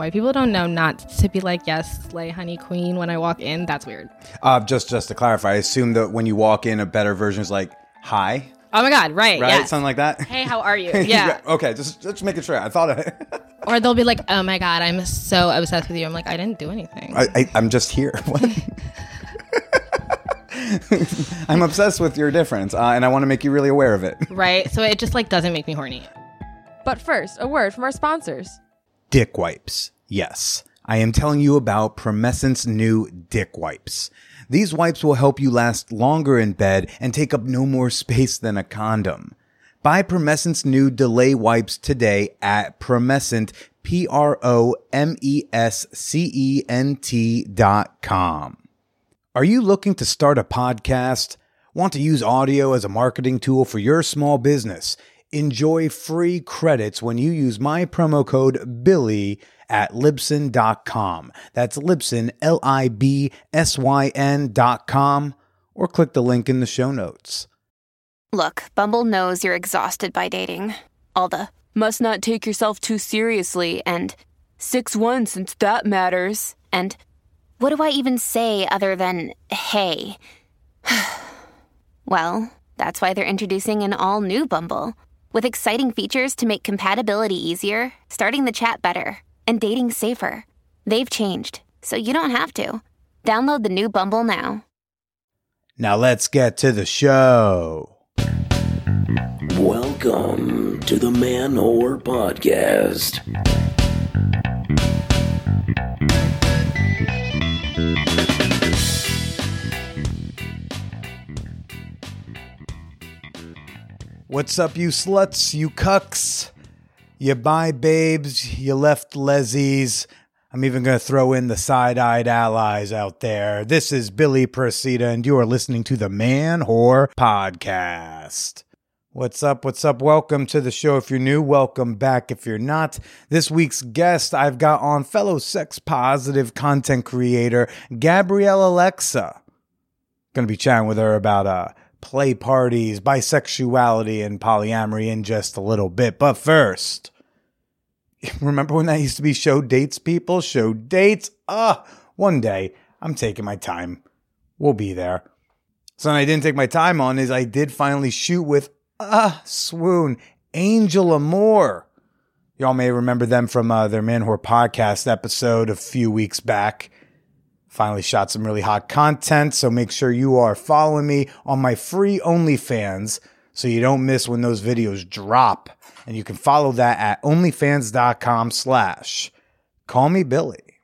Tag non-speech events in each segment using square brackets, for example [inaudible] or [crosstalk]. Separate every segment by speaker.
Speaker 1: white people don't know not to be like, yes, slay honey queen when I walk in. That's weird.
Speaker 2: Uh, just just to clarify, I assume that when you walk in, a better version is like hi,
Speaker 1: Oh my God, right.
Speaker 2: right?
Speaker 1: Yes.
Speaker 2: Something like that.
Speaker 1: Hey, how are you? [laughs] Yeah.
Speaker 2: okay, just just making sure. I thought I, [laughs]
Speaker 1: or they'll be like, oh my God, I'm so obsessed with you. I'm like, I didn't do anything.
Speaker 2: I, I I'm just here. [laughs] What? I'm obsessed with your difference, uh, and I want to make you really aware of it.
Speaker 1: right? So it just like doesn't make me horny.
Speaker 3: But first, a word from our sponsors.
Speaker 2: Dick wipes. Yes, I am telling you about Promescent's new dick wipes. These wipes will help you last longer in bed and take up no more space than a condom. Buy Promescent's new delay wipes today at Promescent, P-R-O-M-E-S-C-E-N-T dot com. Are you looking to start a podcast? Want to use audio as a marketing tool for your small business? Enjoy free credits when you use my promo code BILLY at Libsyn.com. That's Libsyn, L I B S Y N.com, or click the link in the show notes.
Speaker 4: Look, Bumble knows you're exhausted by dating. All the must not take yourself too seriously and 6 1 since that matters. And what do I even say other than hey? [sighs] well, that's why they're introducing an all new Bumble with exciting features to make compatibility easier, starting the chat better, and dating safer. They've changed, so you don't have to. Download the new Bumble now.
Speaker 2: Now let's get to the show.
Speaker 5: Welcome to the Manwhore Podcast.
Speaker 2: What's up, you sluts, you cucks? You buy babes, you left lesies. I'm even going to throw in the side eyed allies out there. This is Billy Procida, and you are listening to the Manwhore Podcast. What's up? What's up? Welcome to the show. If you're new, welcome back. If you're not, this week's guest I've got on fellow sex positive content creator Gabrielle Alexa. Going to be chatting with her about uh, play parties, bisexuality, and polyamory in just a little bit. But first, [laughs] remember when that used to be show dates, people? Show dates? Ah, one day I'm taking my time. We'll be there. Something I didn't take my time on is I did finally shoot with, ah, swoon, Angel Amore. Y'all may remember them from uh, their Manwhore podcast episode a few weeks back. Finally shot some really hot content, so make sure you are following me on my free OnlyFans so you don't miss when those videos drop. And you can follow that at onlyfans.com slash call me Billy.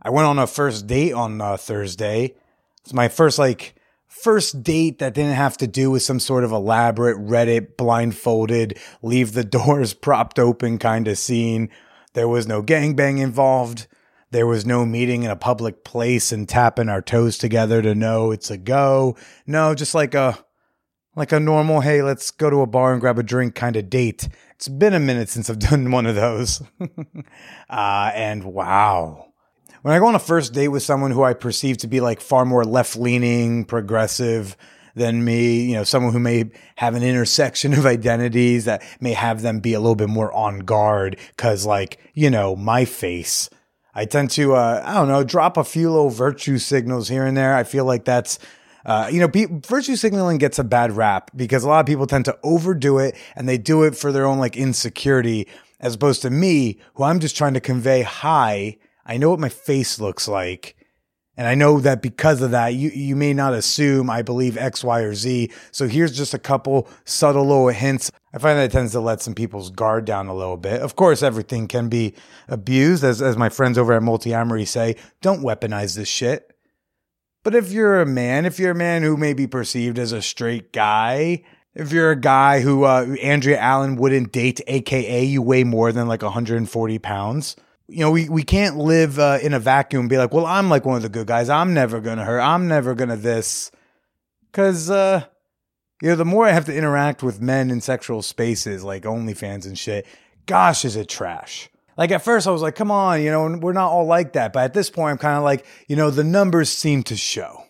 Speaker 2: I went on a first date on uh, Thursday. It's my first like first date that didn't have to do with some sort of elaborate Reddit blindfolded, leave the [laughs] doors propped open kind of scene. There was no gangbang involved. There was no meeting in a public place and tapping our toes together to know it's a go. No, just like a like a normal, hey, let's go to a bar and grab a drink kind of date. It's been a minute since I've [laughs] done one of those. [laughs] uh, and wow. When I go on a first date with someone who I perceive to be like far more left leaning, progressive than me, you know, someone who may have an intersection of identities that may have them be a little bit more on guard because, like, you know, my face. I tend to, uh, I don't know, drop a few little virtue signals here and there. I feel like that's, uh, you know, pe- virtue signaling gets a bad rap because a lot of people tend to overdo it and they do it for their own like insecurity, as opposed to me, who I'm just trying to convey, hi, I know what my face looks like. And I know that because of that, you, you may not assume I believe X, Y, or Z. So here's just a couple subtle little hints. I find that it tends to let some people's guard down a little bit. Of course, everything can be abused. As, as my friends over at Multiamory say, don't weaponize this shit. But if you're a man, if you're a man who may be perceived as a straight guy, if you're a guy who uh, Andrea Allen wouldn't date, aka you weigh more than like 140 pounds, you know, we, we can't live uh, in a vacuum and be like, well, I'm like one of the good guys. I'm never going to hurt. I'm never going to this. Because, uh, you know, the more I have to interact with men in sexual spaces like OnlyFans and shit, gosh, is it trash. Like at first I was like, come on, you know, we're not all like that. But at this point, I'm kind of like, you know, the numbers seem to show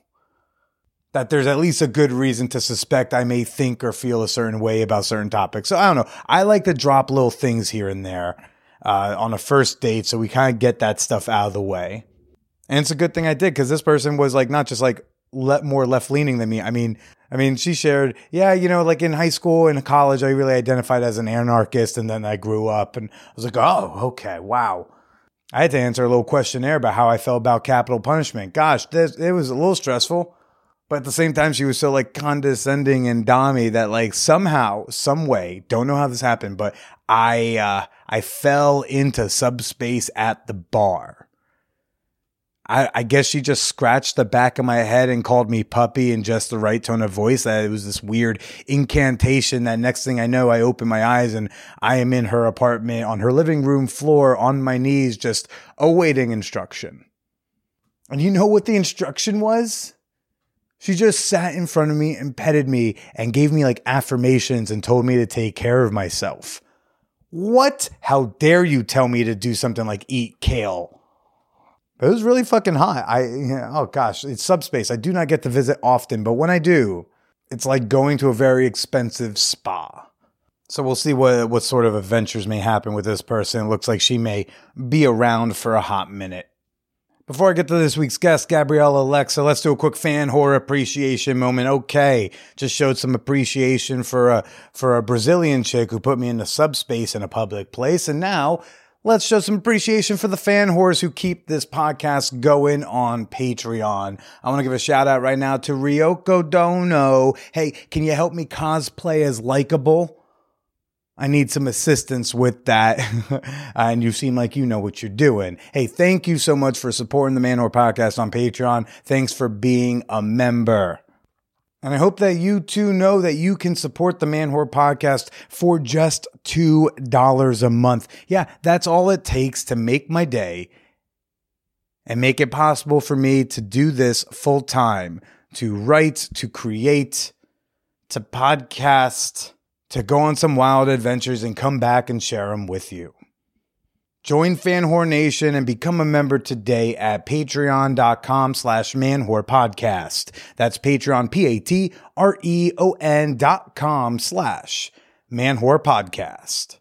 Speaker 2: that there's at least a good reason to suspect I may think or feel a certain way about certain topics. So I don't know. I like to drop little things here and there. uh, on a first date. So we kind of get that stuff out of the way. And it's a good thing I did because this person was like not just like le- more left leaning than me. I mean, I mean, she shared, yeah, you know, like in high school and college, I really identified as an anarchist, and then I grew up, and I was like, oh, okay, wow. I had to answer a little questionnaire about how I felt about capital punishment. Gosh, this, it was a little stressful, but at the same time, she was so like condescending and dommy that like somehow, some way, don't know how this happened, but I uh, I fell into subspace at the bar. I, I guess she just scratched the back of my head and called me puppy in just the right tone of voice. That it was this weird incantation. That next thing I know, I open my eyes and I am in her apartment on her living room floor on my knees, just awaiting instruction. And you know what the instruction was? She just sat in front of me and petted me and gave me like affirmations and told me to take care of myself. What? How dare you tell me to do something like eat kale? But it was really fucking hot. I oh gosh, it's subspace. I do not get to visit often, but when I do, it's like going to a very expensive spa. So we'll see what what sort of adventures may happen with this person. It looks like she may be around for a hot minute. Before I get to this week's guest, Gabrielle Alexa, let's do a quick Fanwhore appreciation moment. Okay, just showed some appreciation for a for a Brazilian chick who put me in the subspace in a public place, and now let's show some appreciation for the fan whores who keep this podcast going on Patreon. I want to give a shout out right now to Ryoko Dono. Hey, can you help me cosplay as likable? I need some assistance with that. [laughs] and you seem like you know what you're doing. Hey, thank you so much for supporting the Manwhore podcast on Patreon. Thanks for being a member. And I hope that you too know that you can support the Manwhore podcast for just $2 a month. Yeah, that's all it takes to make my day and make it possible for me to do this full time, to write, to create, to podcast to go on some wild adventures and come back and share them with you. Join Fanwhore Nation and become a member today at patreon.com slash manwhorepodcast. That's Patreon, P-A-T-R-E-O-N dot com slash manwhorepodcast.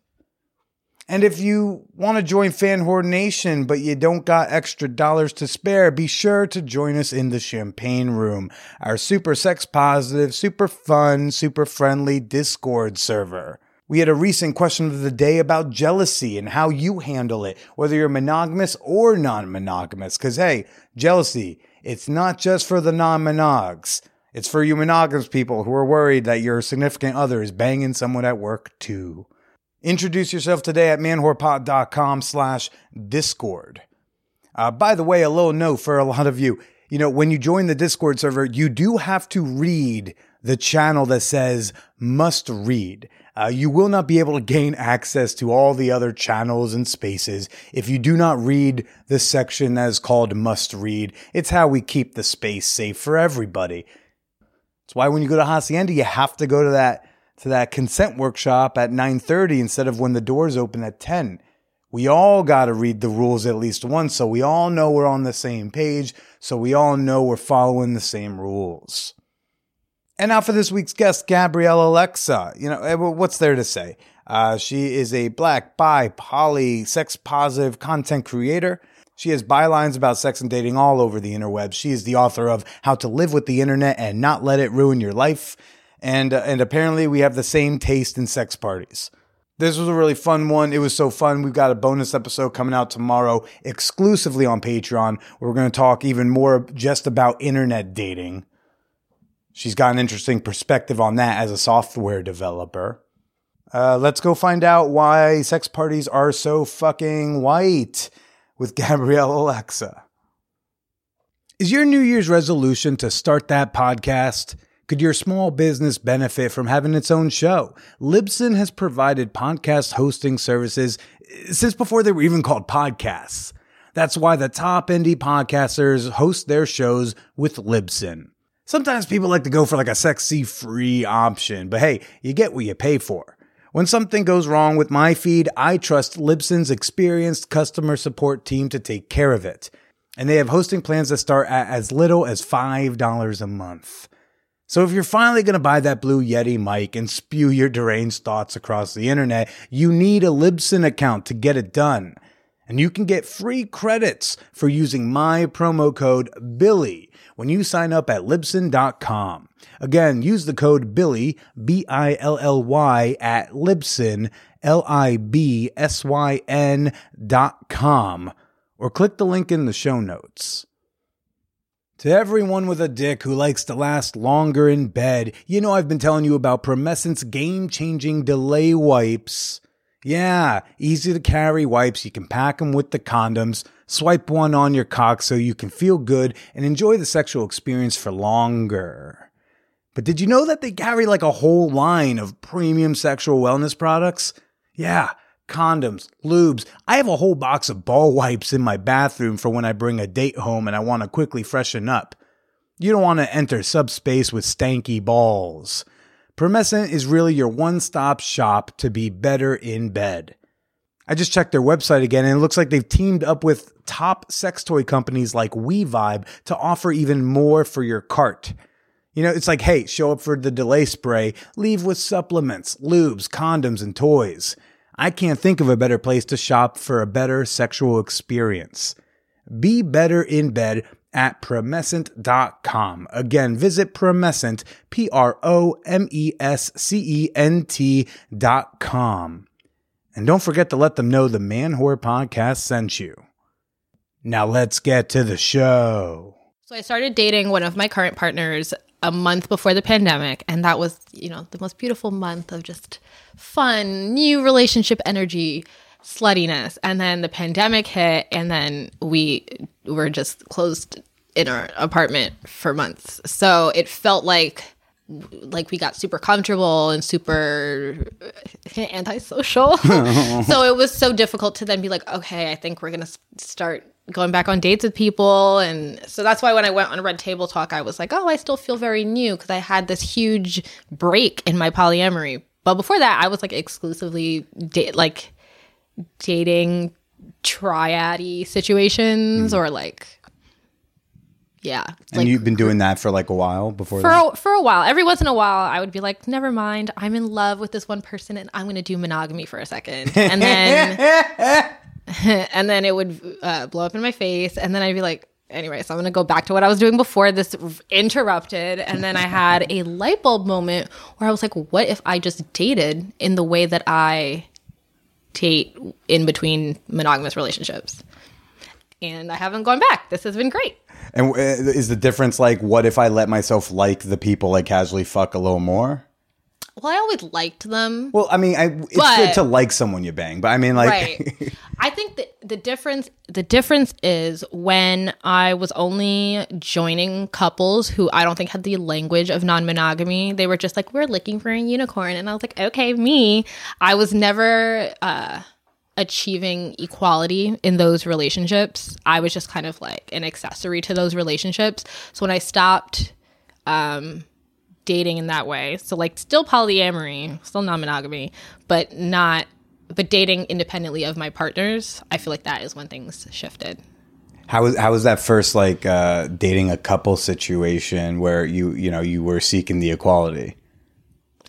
Speaker 2: And if you want to join Fanwhore Nation, but you don't got extra dollars to spare, be sure to join us in the Champagne Room, our super sex positive, super fun, super friendly Discord server. We had a recent question of the day about jealousy and how you handle it, whether you're monogamous or non monogamous. Because, hey, jealousy, it's not just for the non monogs. It's for you monogamous people who are worried that your significant other is banging someone at work too. Introduce yourself today at manwhorepod.com slash discord. Uh, by the way, a little note for a lot of you. You know, when you join the Discord server, you do have to read the channel that says must read. Uh, you will not be able to gain access to all the other channels and spaces if you do not read the section that is called must read. It's how we keep the space safe for everybody. It's why when you go to Hacienda, you have to go to that to that consent workshop at 9:30 instead of when the doors open at 10. We all got to read the rules at least once so we all know we're on the same page, so we all know we're following the same rules. And now for this week's guest, Gabrielle Alexa. You know, eh, what's there to say? Uh, she is a black, bi, poly, sex positive content creator. She has bylines about sex and dating all over the interwebs. She is the author of How to Live with the Internet and Not Let It Ruin Your Life and uh, and apparently we have the same taste in sex parties. This was a really fun one. It was so fun. We've got a bonus episode coming out tomorrow exclusively on Patreon. We're going to talk even more just about internet dating. She's got an interesting perspective on that as a software developer. Uh, let's go find out why sex parties are so fucking white with [laughs] Gabrielle Alexa. Is your New Year's resolution to start that podcast? Could your small business benefit from having its own show? Libsyn has provided podcast hosting services since before they were even called podcasts. That's why the top indie podcasters host their shows with Libsyn. Sometimes people like to go for like a sexy free option, but hey, you get what you pay for. When something goes wrong with my feed, I trust Libsyn's experienced customer support team to take care of it. And they have hosting plans that start at as little as $5 a month. So if you're finally going to buy that Blue Yeti mic and spew your deranged thoughts across the internet, you need a Libsyn account to get it done. And you can get free credits for using my promo code BILLY when you sign up at Libsyn.com. Again, use the code BILLY, B I L L Y, at Libsyn, L I B S Y N dot com, or click the link in the show notes. To everyone with a dick who likes to last longer in bed, you know I've been telling you about Promescent's game changing delay wipes. Yeah, easy to carry wipes. You can pack them with the condoms, swipe one on your cock so you can feel good and enjoy the sexual experience for longer. But did you know that they carry like a whole line of premium sexual wellness products? Yeah, condoms, lubes. I have a whole box of ball wipes in my bathroom for when I bring a date home and I want to quickly freshen up. You don't want to enter subspace with stanky balls. Promescent is really your one stop shop to be better in bed. I just checked their website again and it looks like they've teamed up with top sex toy companies like WeVibe to offer even more for your cart. You know, it's like, hey, show up for the delay spray, leave with supplements, lubes, condoms, and toys. I can't think of a better place to shop for a better sexual experience. Be better in bed at promescent.com. Again, visit promescent, P R O M E S C E N T dot com. And don't forget to let them know the Manwhore Podcast sent you. Now let's get to the show.
Speaker 1: So I started dating one of my current partners a month before the pandemic, and that was, you know, the most beautiful month of just fun, new relationship energy, sluttiness. And then the pandemic hit, and then we were just closed in our apartment for months. So it felt like like we got super comfortable and super [laughs] antisocial. [laughs] so it was so difficult to then be like, okay, I think we're gonna start going back on dates with people, and so that's why when I went on Red Table Talk, I was like, oh, I still feel very new because I had this huge break in my polyamory. But before that, I was like exclusively date like dating triady situations hmm. or like yeah
Speaker 2: And
Speaker 1: like
Speaker 2: you've been doing that for like a while before
Speaker 1: for a, for a while. Every once in a while i would be like never mind. I'm in love with this one person and i'm going to do monogamy for a second. And then [laughs] and then it would uh, blow up in my face. And then i'd be like anyway so i'm going to go back to what i was doing before this interrupted. And then i had a light bulb moment where i was like what if i just dated in the way that i date in between monogamous relationships and i haven't gone back. This has been great.
Speaker 2: And uh, is the difference like, what if I let myself like the people I casually fuck a little more?
Speaker 1: well i always liked them.
Speaker 2: Well, I mean, I, it's
Speaker 1: But-
Speaker 2: good to like someone you bang, but I mean, like,
Speaker 1: right. I think that the difference the difference is when i was only joining couples who i don't think had the language of non-monogamy they were just like we're looking for a unicorn. And i was like okay me. I was never uh achieving equality in those relationships i was just kind of like an accessory to those relationships so when i stopped um dating in that way. So like still polyamory, still non-monogamy, but not but dating independently of my partners. I feel like that is when things shifted.
Speaker 2: how was how was that first like uh, dating a couple situation where you you know you were seeking the equality?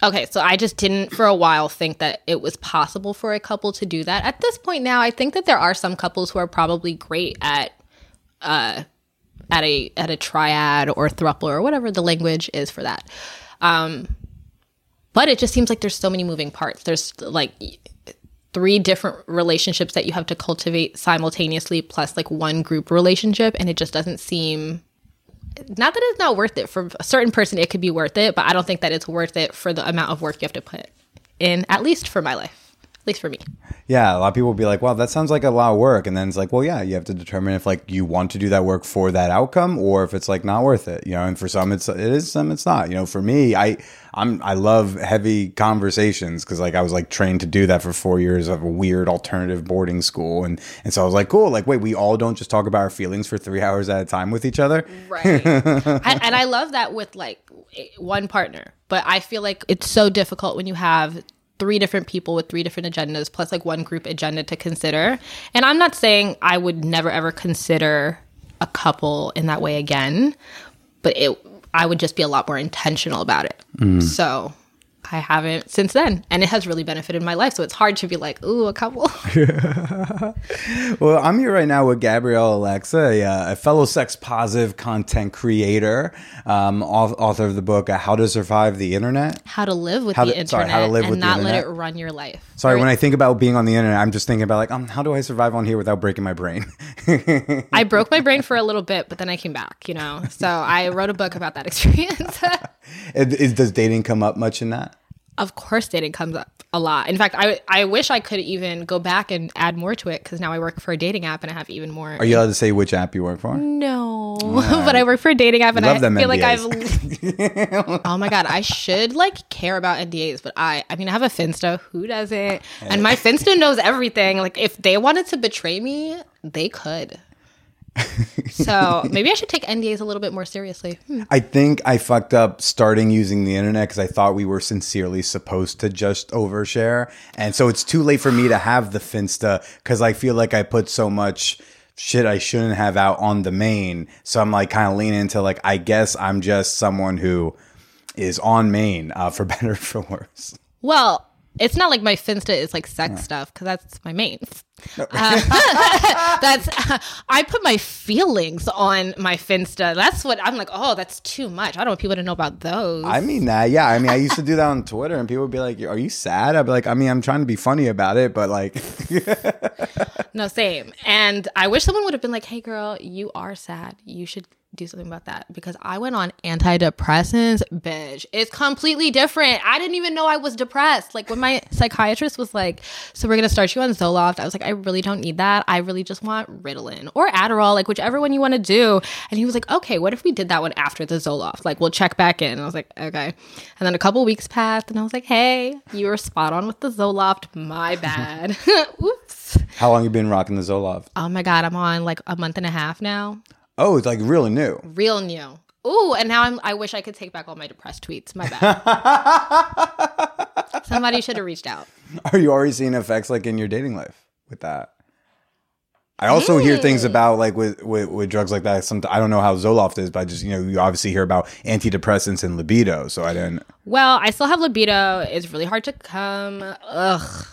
Speaker 1: Okay, so I just didn't for a while think that it was possible for a couple to do that. At this point now, I think that there are some couples who are probably great at uh at a at a triad or thruple or whatever the language is for that. Um but it just seems like there's so many moving parts. There's like three different relationships that you have to cultivate simultaneously plus like one group relationship and it just doesn't seem not that it's not worth it. For a certain person it could be worth it but i don't think that it's worth it for the amount of work you have to put in at least for my life at least for me
Speaker 2: Yeah, a lot of people will be like, "Wow, that sounds like a lot of work," and then it's like, "Well, yeah, you have to determine if like you want to do that work for that outcome, or if it's like not worth it." You know, and for some, it's it is, some it's not. You know, for me, I I'm I love heavy conversations because like I was like trained to do that for four years of a weird alternative boarding school, and and so I was like, cool, like wait, we all don't just talk about our feelings for three [laughs] hours at a time with each other.
Speaker 1: right [laughs] I, and i love that with like one partner but i feel like it's so difficult when you have three different people with three different agendas plus like one group agenda to consider and i'm not saying i would never ever consider a couple in that way again but it I would just be a lot more intentional about it.
Speaker 2: Mm.
Speaker 1: So I haven't since then, and it has really benefited my life. So it's hard to be like, ooh, a couple. [laughs] [laughs]
Speaker 2: Well, I'm here right now with Gabrielle Alexa, a, uh, a fellow sex positive content creator, um, author of the book uh, How to Survive the Internet.
Speaker 1: how to live with
Speaker 2: How
Speaker 1: the
Speaker 2: to-
Speaker 1: internet
Speaker 2: sorry, how to live with the
Speaker 1: not let it run your life.
Speaker 2: Sorry,
Speaker 1: Or-
Speaker 2: when I think about being on the internet, I'm just thinking about like, um, how do I survive on here without breaking my brain? [laughs]
Speaker 1: I broke my brain for a little bit, but then I came back, you know. So I wrote a book about that experience.
Speaker 2: Is- does dating come up much in that?
Speaker 1: of course, dating comes up a lot. In fact, I I wish I could even go back and add more to it because now I work for a dating app and I have even more.
Speaker 2: Are you allowed to say which app you work for?
Speaker 1: No, [laughs] but I work for a dating app and
Speaker 2: Love
Speaker 1: I feel like I've. Oh my god, I should like care about NDAs, but I, I mean, I have a Finsta. Who doesn't? And my [laughs] Finsta knows everything. Like, if they wanted to betray me, they could. So [laughs] maybe I should take NDAs a little bit more seriously. Hmm.
Speaker 2: I think I fucked up starting using the internet because I thought we were sincerely supposed to just overshare. And so it's too late for me to have the Finsta because I feel like I put so much shit I shouldn't have out on the main. So I'm like kind of leaning into like, I guess I'm just someone who is on main uh, for [laughs] better or for worse.
Speaker 1: Well, it's not like my Finsta is like sex stuff because that's my main. Uh, [laughs] that's I put my feelings on my Finsta. That's what I'm like. Oh, that's too much. I don't want people to know about those.
Speaker 2: I mean that, yeah. I mean, I used to do that on Twitter, and people would be like, "Are you sad?" I'd be like, "I mean, I'm trying to be funny about it, but like, [laughs]
Speaker 1: No, same. And I wish someone would have been like, hey, girl, you are sad. You should do something about that. Because I went on antidepressants, bitch. It's completely different. I didn't even know I was depressed. Like when my psychiatrist was like, so we're to start you on Zoloft, I was like, I really don't need that. I really just want Ritalin or Adderall, like whichever one you want to do. And he was like, okay, what if we did that one after the Zoloft? Like we'll check back in. And I was like, okay. And then a couple weeks passed and I was like, hey, you were spot on with the Zoloft. My [laughs] bad. [laughs] Oops.
Speaker 2: how long you been rocking the Zoloft?
Speaker 1: Oh my god, I'm on like a month and a half now.
Speaker 2: Oh, it's like really new.
Speaker 1: Real new. Ooh, and now I'm I wish I could take back all my depressed tweets. My bad. [laughs] Somebody should have reached out.
Speaker 2: Are you already seeing effects like in your dating life with that? I also hear things about like with, with with drugs like that. Some I don't know how Zoloft is, but I just you know you obviously hear about antidepressants and libido. So I didn't.
Speaker 1: Well, I still have libido. It's really hard to come. Ugh.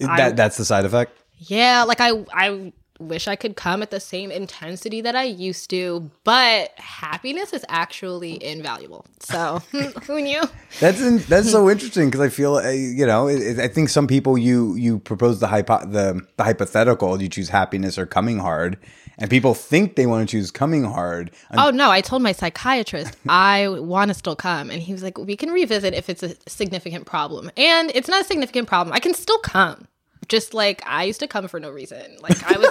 Speaker 2: that that's the side effect.
Speaker 1: Yeah, like I I wish I could come at the same intensity that I used to, but happiness is actually invaluable. So, [laughs] who knew?
Speaker 2: That's in, that's so interesting because I feel uh, you know it, it- I think some people you you propose the hypo the, the hypothetical you choose happiness or coming hard, and people think they want to choose coming hard.
Speaker 1: Oh no, I told my psychiatrist [laughs] I want to still come and he was like we can revisit if it's a significant problem. And it's not a significant problem. I can still come. Just like I used to come for no reason. Like I was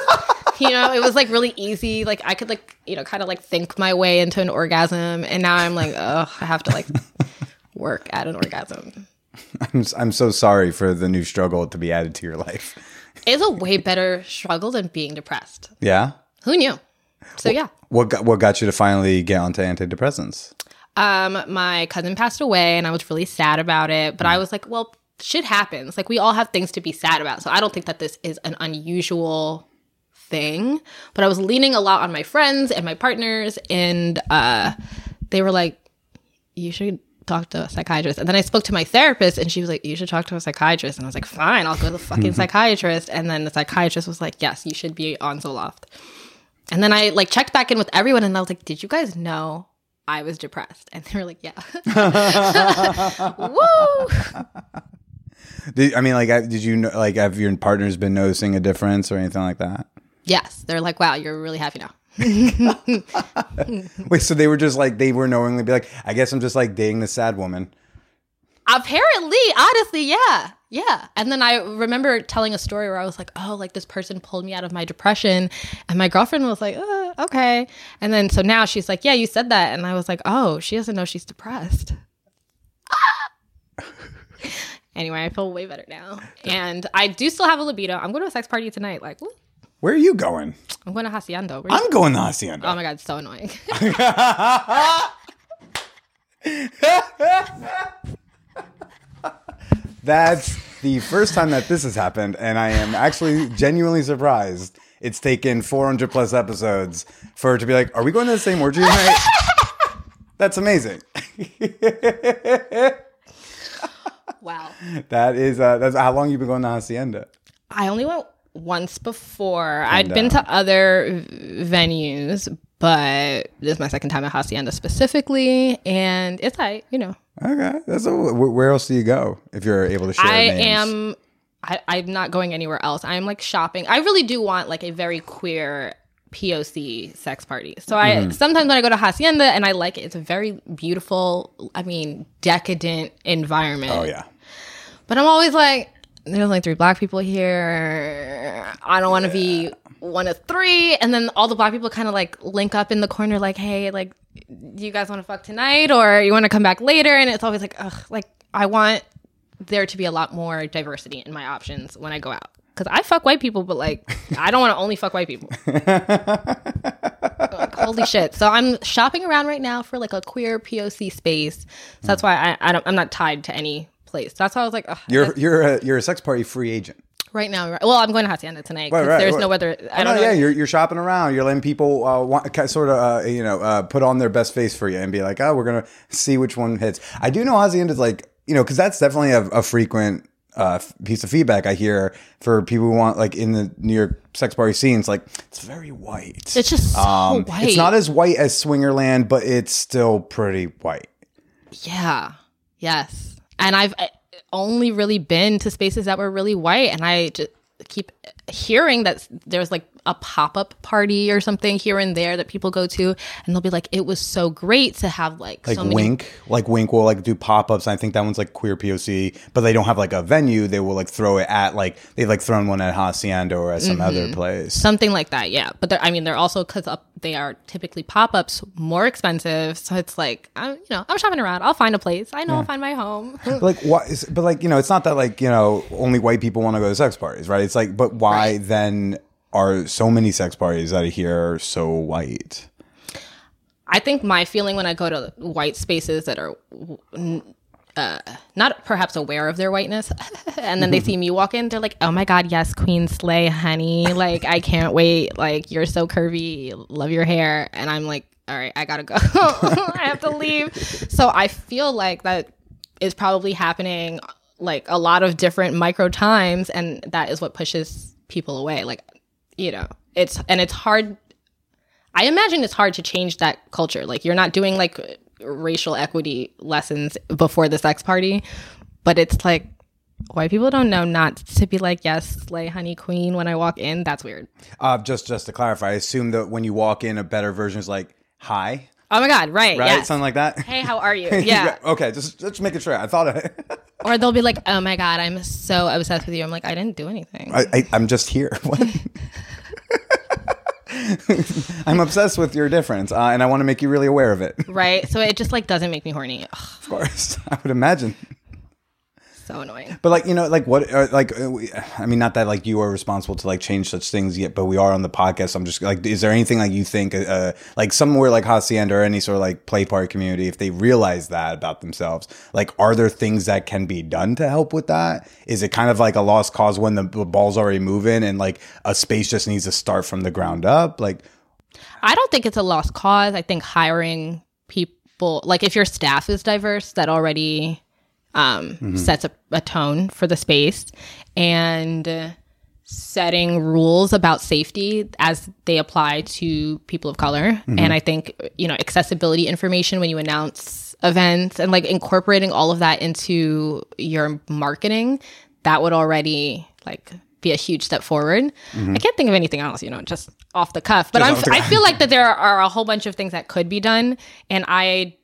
Speaker 1: [laughs] you know, it was like really easy. Like I could like, you know, kind of like think my way into an orgasm and now I'm like, oh, I have to like [laughs] work at an orgasm.
Speaker 2: I'm I'm so sorry for the new struggle to be added to your life.
Speaker 1: It's a way better struggle than being depressed.
Speaker 2: Yeah.
Speaker 1: Who knew? So yeah.
Speaker 2: What got, what got you to finally get onto antidepressants?
Speaker 1: Um, my cousin passed away and I was really sad about it. But I was like, well, shit happens. Like we all have things to be sad about. So I don't think that this is an unusual thing. But I was leaning a lot on my friends and my partners, and uh they were like, You should talk to a psychiatrist. And then I spoke to my therapist and she was like, You should talk to a psychiatrist. And I was like, Fine, I'll go to the fucking [laughs] psychiatrist. And then the psychiatrist was like, Yes, you should be on Zoloft. And then I like checked back in with everyone and I was like, Did you guys know I was depressed? And they were like, Yeah. [laughs] [laughs] Woo!
Speaker 2: Did, I mean, like, did you know, like, have your partners been noticing a difference or anything like that?
Speaker 1: Yes. They're like, Wow, you're really happy now. [laughs] [laughs]
Speaker 2: Wait, so they were just like they were knowingly be like, I guess I'm just like dating the sad woman.
Speaker 1: Apparently, honestly, yeah. Yeah. And then I remember telling a story where I was like, oh, like this person pulled me out of my depression. And my girlfriend was like, uh, okay. And then so now she's like, yeah, you said that. And I was like, oh, she doesn't know she's depressed. [laughs] anyway, I feel way better now. [laughs] And I do still have a libido. I'm going to a sex party tonight. Like, woo.
Speaker 2: Where are you going?
Speaker 1: I'm going to Hacienda. Where
Speaker 2: I'm going to Hacienda.
Speaker 1: oh my God, it's so annoying. [laughs] [laughs]
Speaker 2: That's the first time that this has happened, and I am actually genuinely surprised. It's taken 400 plus episodes for it to be like, are we going to the same orgy tonight? That's amazing.
Speaker 1: Wow.
Speaker 2: that is uh that's how long you've been going to Hacienda?
Speaker 1: I only went once before. I'd been to other v- venues, but this is my second time at Hacienda specifically, and it's like you know,
Speaker 2: Okay. That's a, where else do you go if you're able to share
Speaker 1: I
Speaker 2: names?
Speaker 1: am. I, I'm not going anywhere else. I'm like shopping. I really do want like a very queer POC sex party. So I
Speaker 2: Mm-hmm.
Speaker 1: sometimes when I go to Hacienda and I like it, it's a very beautiful. I mean, decadent environment.
Speaker 2: Oh yeah.
Speaker 1: But I'm always like, there's only three black people here. I don't want to be one of three. And then all the black people kind of like link up in the corner, like, hey, like, do you guys want to fuck tonight or you want to come back later? And it's always like, ugh, like, I want there to be a lot more diversity in my options when I go out. Cause I fuck white people, but like, [laughs] I don't want to only fuck white people. Like, holy shit! So I'm shopping around right now for like a queer POC space. So that's hmm. why I, I don't, I'm not tied to any place. That's how I was like, ugh,
Speaker 2: You're you're a you're a sex party free agent.
Speaker 1: Right now, right- well, I'm going to Hacienda tonight.
Speaker 2: Right, right,
Speaker 1: there's
Speaker 2: right.
Speaker 1: no other. I
Speaker 2: Oh,
Speaker 1: don't
Speaker 2: no,
Speaker 1: know.
Speaker 2: yeah, you're, you're shopping around. You're letting people uh, want, sort of, uh, you know, uh, put on their best face for you and be like, oh, we're gonna see which one hits. I do know Hacienda's like, you know, because that's definitely a, a frequent uh, f- piece of feedback I hear for people who want like in the New York sex party scenes. Like, it's very white.
Speaker 1: It's just so
Speaker 2: Um,
Speaker 1: white.
Speaker 2: It's not as white as Swingerland, but it's still pretty white.
Speaker 1: Yeah. Yes. And I've uh, only really been to spaces that were really white, and I just keep hearing that there's like a pop-up party or something here and there that people go to and they'll be like it was so great to have like,
Speaker 2: Like
Speaker 1: so many
Speaker 2: Wink, like Wink will like do pop ups. I think that one's like queer POC, but they don't have like a venue. They will like throw it at like they've like thrown one at Hacienda or at some other mm-hmm. place.
Speaker 1: something like that yeah but they're, i mean they're also because up they are typically pop-ups more expensive so it's like i'm you know i'm shopping around i'll find a place i know i'll find my home [laughs]
Speaker 2: But like what? Is, but like you know, it's not that like you know only white people want to go to sex parties, right? It's like, but why then are so many sex parties out of here so white?
Speaker 1: I think my feeling when I go to white spaces that are uh, not perhaps aware of their whiteness, [laughs] and then they [laughs] see me walk in, they're like, "Oh my god, yes, Queen Slay, honey! Like I can't wait! Like you're so curvy, love your hair," and I'm like, "All right, I gotta go. [laughs] I have to leave." So I feel like that is probably happening like a lot of different micro times, and that is what pushes people away. Like you know, it's and it's hard I imagine it's hard to change that culture. Like you're not doing like racial equity lessons before the sex party, but it's like white people don't know not to be like yes, slay honey queen when I walk in. That's weird.
Speaker 2: Uh, just just to clarify, I assume that when you walk in, a better version is like hi,
Speaker 1: Oh my god, right?
Speaker 2: right?
Speaker 1: Yes.
Speaker 2: Something like that.
Speaker 1: Hey, how are you? [laughs] Yeah.
Speaker 2: okay, just just making sure. I thought I, [laughs]
Speaker 1: or they'll be like, "Oh my god, I'm so obsessed with you." I'm like, "I didn't do anything."
Speaker 2: I, I I'm just here. [laughs] What? I'm obsessed with your difference, uh, and I want to make you really aware of it.
Speaker 1: right? So it just like doesn't make me horny. Ugh,
Speaker 2: Of course, I would imagine.
Speaker 1: So annoying.
Speaker 2: But like you know, like what? Uh, like uh, we, I mean, not that like you are responsible to like change such things yet, but we are on the podcast. I'm just like, is there anything like you think, uh, like somewhere like Hacienda or any sort of like play party community, if they realize that about themselves, like, are there things that can be done to help with that? Is it kind of like a lost cause when the, the ball's already moving and like a space just needs to start from the ground up? Like,
Speaker 1: I don't think it's a lost cause. I think hiring people, like if your staff is diverse, that already um, sets a, a tone for the space and setting rules about safety as they apply to people of color. And I think, you know, accessibility information when you announce events and like incorporating all of that into your marketing, that would already like be a huge step forward. I can't think of anything else, you know, just off the cuff. But I feel like that there are a whole bunch of things that could be done, and I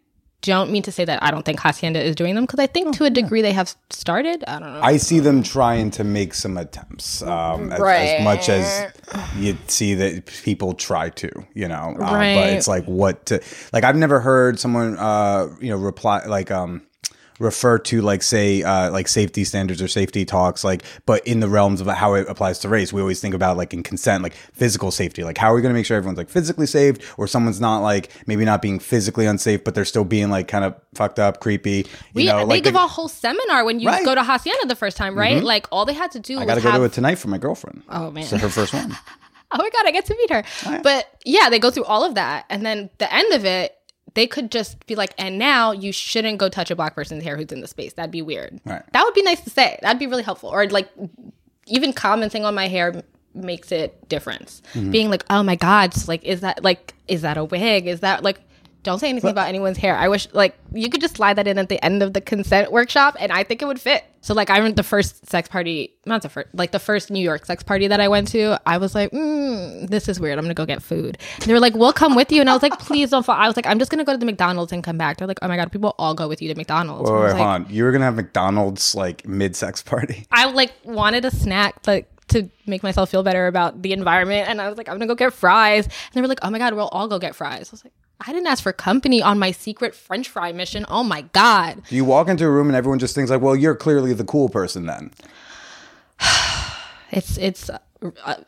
Speaker 1: don't mean to say that I don't think Hacienda is doing them because I think to a degree they have started. I don't know.
Speaker 2: I see them trying to make some attempts, um, as, as much as you see that people try to, you know. Uh, But it's like what to like. I've never heard someone, uh, you know, reply like um refer to like say uh like safety standards or safety talks like but in the realms of how it applies to race we always think about like in consent like physical safety like how are we going to make sure everyone's like physically safe or someone's not like maybe not being physically unsafe but they're still being like kind of fucked up creepy you
Speaker 1: we,
Speaker 2: know
Speaker 1: they
Speaker 2: like
Speaker 1: give
Speaker 2: the-
Speaker 1: a whole seminar when you
Speaker 2: Right.
Speaker 1: go to Hacienda the first time, right? Like all they had to do
Speaker 2: I gotta go
Speaker 1: have
Speaker 2: to it tonight for my girlfriend.
Speaker 1: Oh, man.
Speaker 2: it's her first one. [laughs]
Speaker 1: oh my god, I get to meet her. But yeah, they go through all of that, and then the end of it, they could just be like, and now you shouldn't go touch a black person's hair who's in the space. That'd be weird.
Speaker 2: Right.
Speaker 1: That would be nice to say. That'd be really helpful. Or like even commenting on my hair makes it difference.
Speaker 2: Mm-hmm.
Speaker 1: Being like, oh my god, like is that like is that a wig? Is that like don't say anything about anyone's hair. I wish like you could just slide that in at the end of the consent workshop, and I think it would fit. So like I remember the first sex party, not the first, like the first New York sex party that I went to. I was like, mm, this is weird. I'm gonna go get food. And they were like, we'll come with you, and I was like, please don't. Fall. I was like, I'm just gonna go to the McDonald's and come back. They're like, oh my god, people all go with you to McDonald's.
Speaker 2: Wait, wait, hold
Speaker 1: like,
Speaker 2: on. You were gonna have McDonald's like mid sex party. [laughs]
Speaker 1: I like wanted a snack, like to make myself feel better about the environment. And I was like, I'm gonna go get fries. And they were like, oh my god, we'll all go get fries. I was like, I didn't ask for company on my secret French fry mission. Oh my god.
Speaker 2: You walk into a room and everyone just thinks like, well, you're clearly the cool person then? [sighs]
Speaker 1: It's it's a,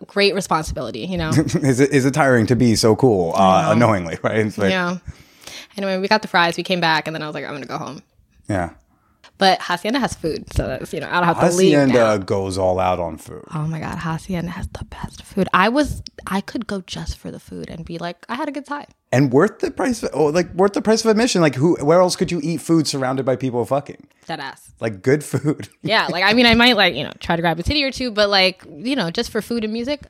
Speaker 1: great responsibility, you know. [laughs]
Speaker 2: is it is it tiring to be so cool uh, unknowingly, right? Like,
Speaker 1: yeah. Anyway, we got the fries. We came back, and then I was like, I'm gonna go home.
Speaker 2: yeah.
Speaker 1: But Hacienda has food, so that's you know I don't have to leave. now.
Speaker 2: Hacienda goes all out on food.
Speaker 1: Oh my god, Hacienda has the best food. I was I could go just for the food and be like, I had a good time.
Speaker 2: and worth the price of, oh, like worth the price of admission like who where else could you eat food surrounded by people fucking
Speaker 1: That ass.
Speaker 2: like good food [laughs]
Speaker 1: Yeah, like I mean, I might like you know try to grab a titty or two, but like you know, just for food and music,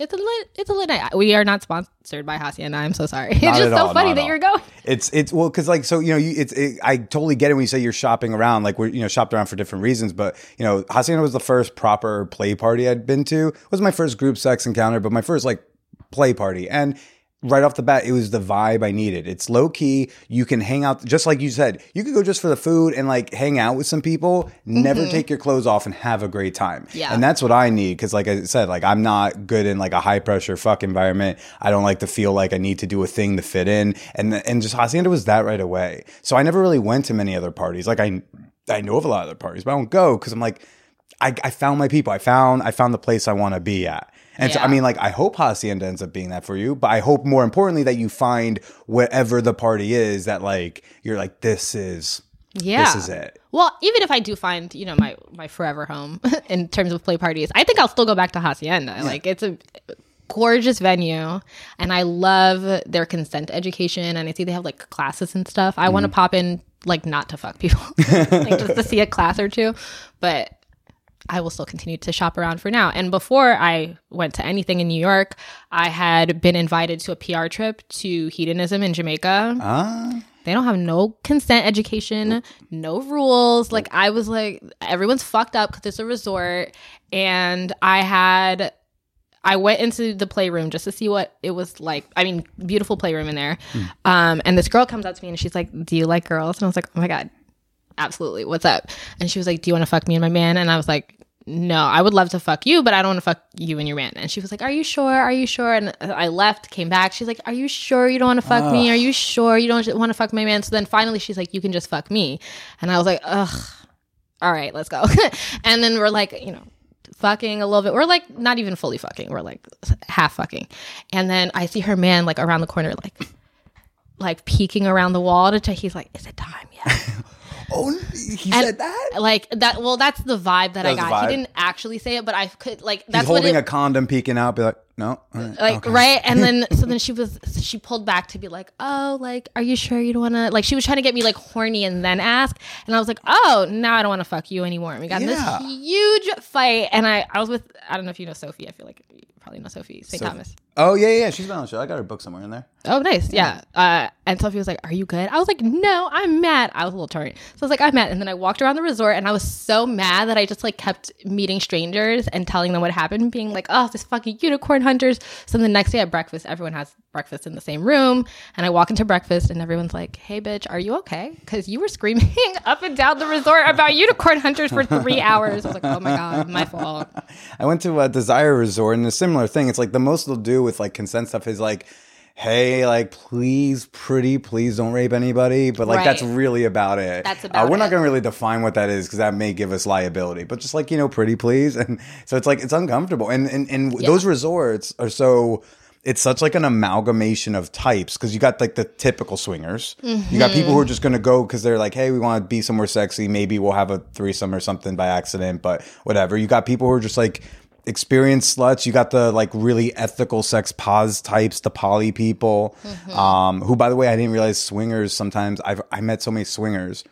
Speaker 1: it's a lit, it's a lit night. We are not sponsored by Hacienda. I'm so sorry. [laughs] It's just so
Speaker 2: all,
Speaker 1: funny that
Speaker 2: at
Speaker 1: you're going.
Speaker 2: it's it's well because like so you know you it's it, i totally get it when you say you're shopping around like we're you know shopped around for different reasons but you know hacienda was the first proper play party i'd been to it was my first group sex encounter but my first like play party and right off the bat it was the vibe i needed. It's low key you can hang out just like you said you could go just for the food and like hang out with some people never mm-hmm. take your clothes off and have a great time.
Speaker 1: Yeah.
Speaker 2: and that's what i need because like i said like i'm not good in like a high pressure fuck environment. I don't like to feel like i need to do a thing to fit in. And and just hacienda was that right away. So i never really went to many other parties. Like i i know of a lot of other parties but i don't go because i'm like I, I found my people. I found I found the place I want to be at. And so I mean like I hope Hacienda ends up being that for you, but I hope more importantly that you find whatever the party is that like you're like this is
Speaker 1: Yeah,
Speaker 2: this is it.
Speaker 1: Well, even if I do find you know my my forever home [laughs] in terms of play parties, I think I'll still go back to Hacienda. Like it's a gorgeous venue and I love their consent education and I see they have like classes and stuff. I want to mm-hmm. pop in like not to fuck people. [laughs] like just to see a class or two, but I will still continue to shop around for now. And before I went to anything in New York, I had been invited to a PR trip to hedonism in Jamaica.
Speaker 2: Ah.
Speaker 1: They don't have no consent education, no rules. Like I was like, everyone's fucked up because it's a resort, and I had. I went into the playroom just to see what it was like. I mean, beautiful playroom in there. Um, and this girl comes up to me and she's like, "Do you like girls?" And I was like, "Oh my god, absolutely. What's up?" And she was like, "Do you want to fuck me and my man?" And I was like, "No, I would love to fuck you, but I don't want to fuck you and your man." And she was like, "Are you sure? Are you sure?" And I left, came back. She's like, "Are you sure you don't want to fuck me? Are you sure you don't want to fuck my man?" So then finally, she's like, "You can just fuck me." And I was like, "Ugh, all right, let's go." [laughs] and then we're like, you know. Fucking a little bit. We're like not even fully fucking. We're like half fucking. And then I see her man like around the corner, like like peeking around the wall to check. He's like, "Is it time yet?" [laughs]
Speaker 2: Oh, he
Speaker 1: And,
Speaker 2: said that?
Speaker 1: Like that. Well, that's the vibe that I got. He didn't actually say it, but I could like
Speaker 2: He's
Speaker 1: that's what
Speaker 2: holding
Speaker 1: it,
Speaker 2: a condom peeking out be like, "No." right,
Speaker 1: like
Speaker 2: okay.
Speaker 1: right. And then so then [laughs] she was she pulled back to be like, oh, like are you sure you don't want to? Like she was trying to get me like horny and then ask, and I was like, oh, now I don't want to fuck you anymore. And we got
Speaker 2: Yeah.
Speaker 1: this huge fight, and I I was with I don't know if you know Sophie. I feel like you probably know Sophie St. Thomas.
Speaker 2: Oh yeah, yeah, she's been on the show. I got her book somewhere in there.
Speaker 1: Oh, nice. Yeah. Uh, and Sophie was like, Are you good? I was like, No, I'm mad. I was a little turnt. So I was like, I'm mad. And then I walked around the resort and I was so mad that I just like kept meeting strangers and telling them what happened, being like, Oh, this fucking unicorn hunters. So the next day at breakfast, everyone has breakfast in the same room. And I walk into breakfast and everyone's like, Hey, bitch, are you okay? Because you were screaming [laughs] up and down the resort about unicorn hunters for three [laughs] hours. I was like, Oh my God, my fault. [laughs]
Speaker 2: I went to a Desire Resort and a similar thing. It's like the most they'll do with like consent stuff is like, hey, like please, pretty, please don't rape anybody. But like
Speaker 1: Right.
Speaker 2: that's really about it.
Speaker 1: That's
Speaker 2: Uh,
Speaker 1: about
Speaker 2: we're not going to really define what that is because that may give us liability. But just like you know, pretty, please. And so it's like it's uncomfortable. And and and those resorts are so. It's such like an amalgamation of types because you got like the typical swingers. You got people who are just going to go because they're like, hey, we want to be somewhere sexy. Maybe we'll have a threesome or something by accident, but whatever. You got people who are just like experienced sluts. You got the like really ethical sex pos types, the poly people. Um, who, by the way, I didn't realize swingers. Sometimes I've I met so many swingers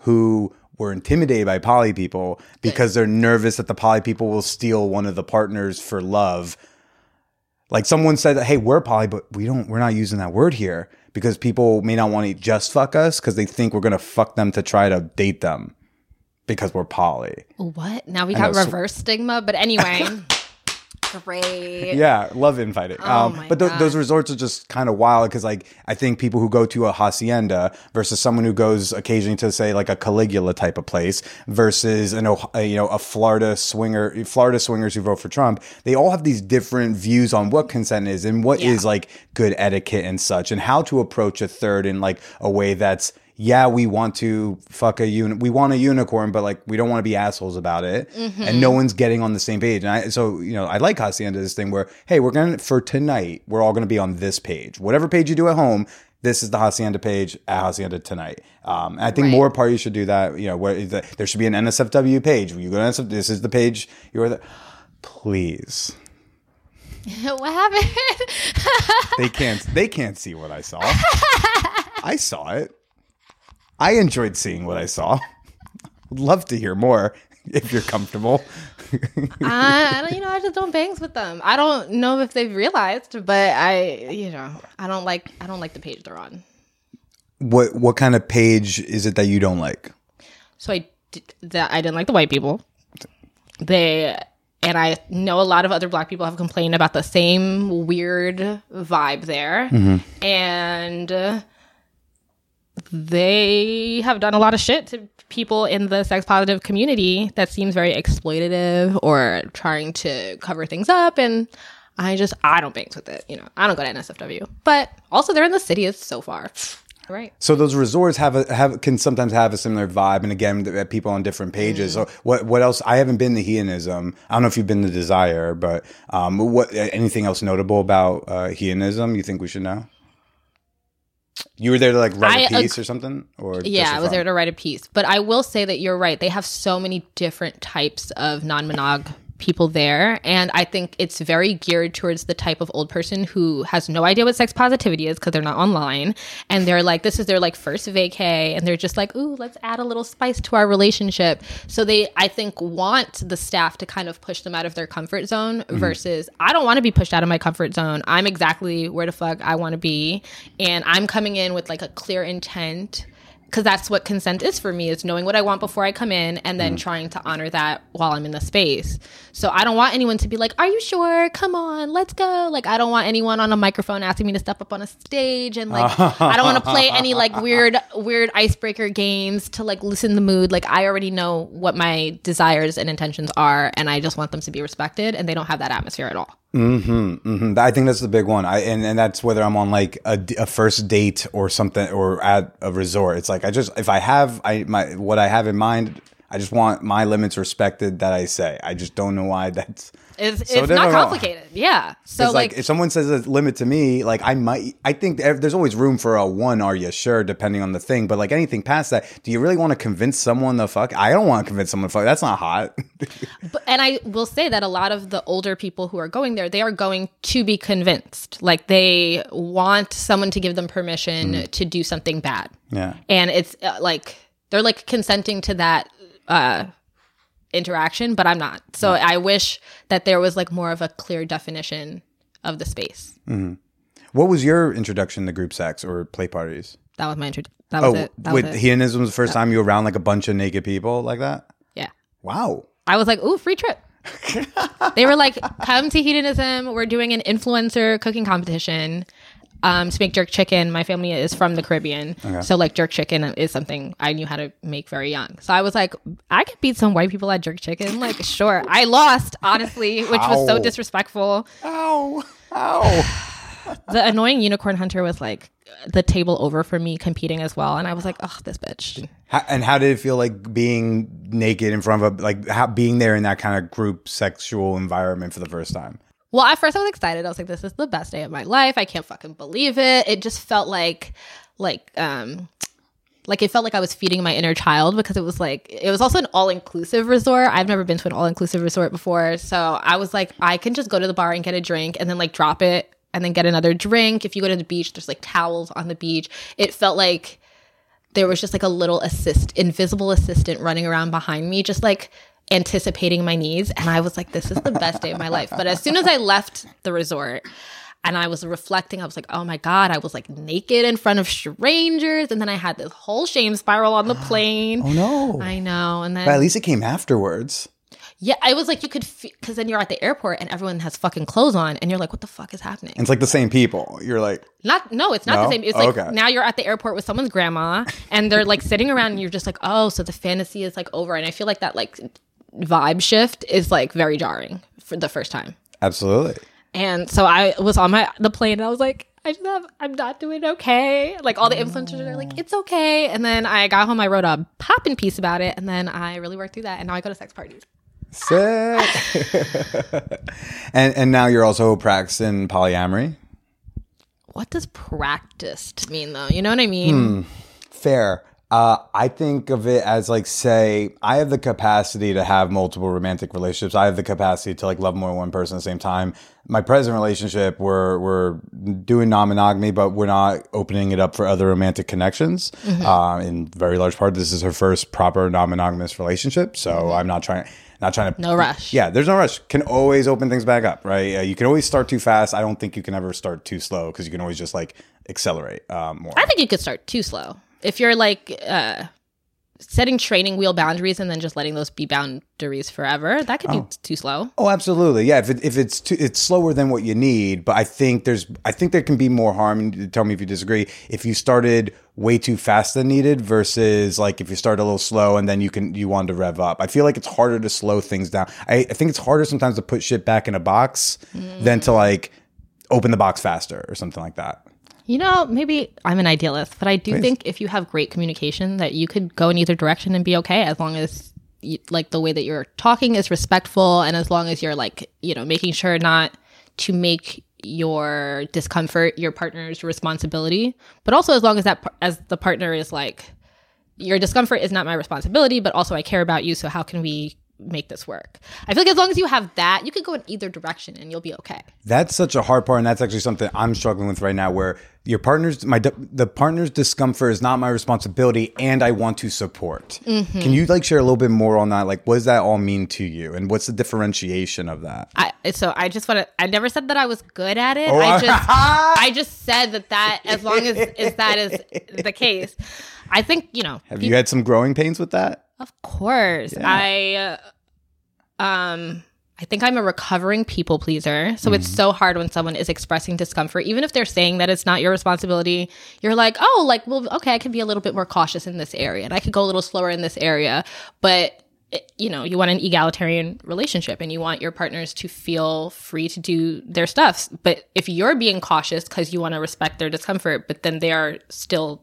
Speaker 2: who were intimidated by poly people because they're nervous that the poly people will steal one of the partners for love. Like someone said, "Hey, we're poly, but we don't. We're not using that word here because people may not want to just fuck us because they think we're gonna fuck them to try to date them because we're poly."
Speaker 1: What? Now we got
Speaker 2: sw-
Speaker 1: reverse stigma, but anyway. [laughs] Great.
Speaker 2: Yeah, love infighting.
Speaker 1: Oh
Speaker 2: um, but th- those resorts are just kind of wild because, like, I think people who go to a hacienda versus someone who goes occasionally to say like a Caligula type of place versus an Oh- a, you know a Florida swinger, Florida swingers who vote for Trump, they all have these different views on what consent is and what is
Speaker 1: Yeah.
Speaker 2: like good etiquette and such, and how to approach a third in like a way that's yeah, we want to fuck a uni- we want a unicorn, but like we don't want to be assholes about it, and no one's getting on the same page. And I, so you know, I like Hacienda this thing where hey, we're gonna for tonight, we're all gonna be on this page. Whatever page you do at home, this is the Hacienda page at Hacienda tonight. Um, I think
Speaker 1: Right.
Speaker 2: more parties should do that. You know, where the, there should be an NSFW page. You go to NSF, this is the page you're the. Please, [laughs]
Speaker 1: what happened?
Speaker 2: they can't. They can't see what I saw. [laughs] I saw it. I enjoyed seeing what I saw. Would [laughs] love to hear more [laughs] if you're comfortable. [laughs]
Speaker 1: I, I don't, you know, I just don't bangs with them. I don't know if they've realized, but I, you know, I don't like, I don't like the page they're on.
Speaker 2: what what kind of page is it that you don't like?
Speaker 1: So I, that I didn't like the white people. They, and I know a lot of other black people have complained about the same weird vibe there, and uh, they have done a lot of shit to people in the sex positive community that seems very exploitative or trying to cover things up and I just I don't bangs with it. You know, I don't go to NSFW. But also they're in the city so far. [sighs] Right.
Speaker 2: So those resorts have a have can sometimes have a similar vibe, and again, people on different pages. So what what else? I haven't been to Hedonism. I don't know if you've been to Desire, but um, what anything else notable about uh, Hedonism? You think we should know? You were there to like write a
Speaker 1: I
Speaker 2: piece or something, or
Speaker 1: Yeah, I was
Speaker 2: fun?
Speaker 1: there to write a piece. But I will say that you're right. They have so many different types of non monog people there. And I think it's very geared towards the type of old person who has no idea what sex positivity is because they're not online. And they're like, this is their like first vacay. And they're just like, ooh, let's add a little spice to our relationship. So they, I think, want the staff to kind of push them out of their comfort zone mm-hmm. versus I don't want to be pushed out of my comfort zone. I'm exactly where the fuck I want to be. And I'm coming in with like a clear intent because that's what consent is for me is knowing what i want before i come in and then mm. trying to honor that while i'm in the space. So i don't want anyone to be like are you sure? Come on let's go. Like i don't want anyone on a microphone asking me to step up on a stage and like [laughs] i don't want to play any like weird weird icebreaker games to like loosen the mood. Like i already know what my desires and intentions are and i just want them to be respected and they don't have that atmosphere at all
Speaker 2: Mhm. Hmm. I think that's the big one. I and, and that's whether I'm on like a, a, first date or something or at a resort. It's like I just if I have I my what I have in mind, I just want my limits respected that I say. I just don't know why that's
Speaker 1: it's,
Speaker 2: So
Speaker 1: it's not complicated yeah So
Speaker 2: like,
Speaker 1: like
Speaker 2: if someone says a limit to me, like I might, I think there's always room for a one. Are you sure? Depending on the thing, but like anything past that, do you really want to convince someone the fuck? I don't want to convince someone fuck. That's not hot. [laughs]
Speaker 1: But, and I will say that a lot of the older people who are going there, they are going to be convinced. Like they want someone to give them permission to do something bad.
Speaker 2: yeah.
Speaker 1: And it's uh, like they're like consenting to that uh interaction, but I'm not. So mm. I wish that there was like more of a clear definition of the space. Mm-hmm.
Speaker 2: What was your introduction to group sex or play parties?
Speaker 1: That was my intro. That was
Speaker 2: Oh,
Speaker 1: it. That
Speaker 2: wait,
Speaker 1: was it.
Speaker 2: hedonism was the first time you were around like a bunch of naked people like that?
Speaker 1: yeah.
Speaker 2: Wow.
Speaker 1: I was like, ooh, free trip. [laughs] they were like, come to hedonism. We're doing an influencer cooking competition um, to make jerk chicken. My family is from the Caribbean. So, like, jerk chicken is something I knew how to make very young. So, I was like, I could beat some white people at jerk chicken. Like, sure. I lost, honestly, which was so disrespectful.
Speaker 2: Ow. Ow. [sighs]
Speaker 1: The annoying unicorn hunter was like the table over for me competing as well. And I was like, oh, this bitch.
Speaker 2: How- and how did it feel like being naked in front of a, like, how, being there in that kind of group sexual environment for the first time?
Speaker 1: Well, at first I was excited. I was like, this is the best day of my life. I can't fucking believe it. It just felt like like um like it felt like I was feeding my inner child because it was like it was also an all inclusive resort. I've never been to an all inclusive resort before, so I was like, I can just go to the bar and get a drink and then like drop it and then get another drink. If you go to the beach, there's like towels on the beach. It felt like there was just like a little assist, invisible assistant running around behind me, just like anticipating my needs. And I was like, this is the best day of my life. But as soon as I left the resort, and I was reflecting, I was like, oh my God, I was like naked in front of strangers. And then I had this whole shame spiral on the [gasps] plane.
Speaker 2: Oh no.
Speaker 1: I know. And then,
Speaker 2: But at least it came afterwards.
Speaker 1: yeah, I was like, you could, because then you're at the airport and everyone has fucking clothes on. And you're like, what the fuck is happening?
Speaker 2: It's like the same people. You're like,
Speaker 1: Not, no, it's not
Speaker 2: No?
Speaker 1: the same. It's like
Speaker 2: Okay.
Speaker 1: now you're at the airport with someone's grandma and they're like sitting around and you're just like, oh, so the fantasy is like over. And I feel like that like vibe shift is like very jarring for the first time.
Speaker 2: absolutely.
Speaker 1: And so I was on my the plane and I was like, I just have I'm not doing okay. Like all the influencers are like, it's okay. And then I got home, I wrote a poppin' piece about it, and then I really worked through that. And now I go to sex parties.
Speaker 2: Sick. [laughs] and and now you're also practicing polyamory.
Speaker 1: What does practiced mean though? You know what I mean? Hmm.
Speaker 2: Fair. Uh, I think of it as like, say, I have the capacity to have multiple romantic relationships. I have the capacity to like love more than one person at the same time. My present relationship, we're we're doing non-monogamy, but we're not opening it up for other romantic connections. Uh, in very large part, this is her first proper non-monogamous relationship, so I'm not trying not trying to
Speaker 1: No rush.
Speaker 2: Yeah, there's no rush. Can always open things back up, right? Uh, you can always start too fast. I don't think you can ever start too slow because you can always just like accelerate um, more.
Speaker 1: I think you could start too slow. If you're like uh setting training wheel boundaries and then just letting those be boundaries forever, that could be too slow.
Speaker 2: Oh, absolutely. Yeah, if it, if it's too, it's slower than what you need, but I think there's I think there can be more harm. Tell me if you disagree. If you started way too fast than needed versus like if you start a little slow and then you can you want to rev up. I feel like it's harder to slow things down. I, I think it's harder sometimes to put shit back in a box than to like open the box faster or something like that.
Speaker 1: You know, maybe I'm an idealist, but I do think if you have great communication, that you could go in either direction and be okay as long as you, like the way that you're talking is respectful, and as long as you're like you know making sure not to make your discomfort your partner's responsibility, but also as long as that as the partner is like your discomfort is not my responsibility, but also I care about you, so how can we make this work? I feel like as long as you have that, you could go in either direction and you'll be okay.
Speaker 2: That's such a hard part, and that's actually something I'm struggling with right now. Where your partner's my the partner's discomfort is not my responsibility, and I want to support.
Speaker 1: Mm-hmm.
Speaker 2: Can you like share a little bit more on that? Like, what does that all mean to you, and what's the differentiation of that?
Speaker 1: I so I just want to. I never said that I was good at it.
Speaker 2: Oh,
Speaker 1: I just I just said that that as long as is that is the case, I think you know.
Speaker 2: Have you had some growing pains with that?
Speaker 1: Of course, I uh, um. I think I'm a recovering people pleaser. So it's so hard when someone is expressing discomfort, even if they're saying that it's not your responsibility. You're like, oh, like, well, okay, I can be a little bit more cautious in this area and I could go a little slower in this area. But, it- you know, you want an egalitarian relationship and you want your partners to feel free to do their stuff. But if you're being cautious because you want to respect their discomfort, but then they are still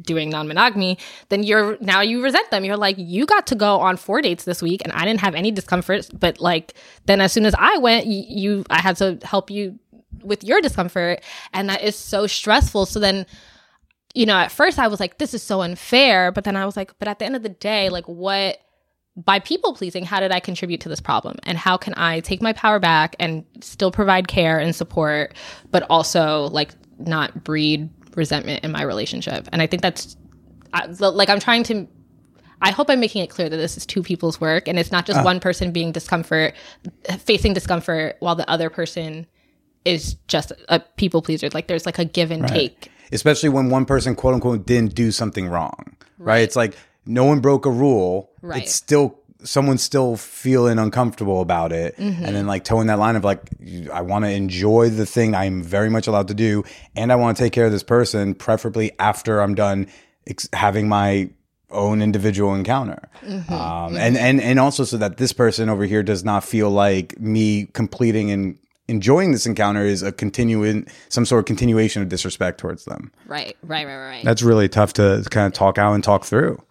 Speaker 1: doing non-monogamy then you're now you resent them you're like you got to go on four dates this week and i didn't have any discomfort but like then as soon as i went you i had to help you with your discomfort and that is so stressful so then you know at first i was like this is so unfair but then i was like but at the end of the day like what by people pleasing, how did I contribute to this problem? And how can I take my power back and still provide care and support, but also like not breed resentment in my relationship? And I think that's I, like I'm trying to. I hope I'm making it clear that this is two people's work and it's not just uh. one person being discomfort, facing discomfort while the other person is just a people pleaser. Like there's like a give and take.
Speaker 2: Especially when one person, quote unquote, didn't do something wrong, right? It's like no one broke a rule.
Speaker 1: Right.
Speaker 2: It's still someone's still feeling uncomfortable about it,
Speaker 1: Mm-hmm.
Speaker 2: and then like towing that line of like, I want to enjoy the thing I'm very much allowed to do, and I want to take care of this person, preferably after I'm done ex- having my own individual encounter
Speaker 1: Mm-hmm.
Speaker 2: um, and and and also so that this person over here does not feel like me completing and enjoying this encounter is a continuing some sort of continuation of disrespect towards them
Speaker 1: Right, right, right, right.
Speaker 2: that's really tough to kind of talk out and talk through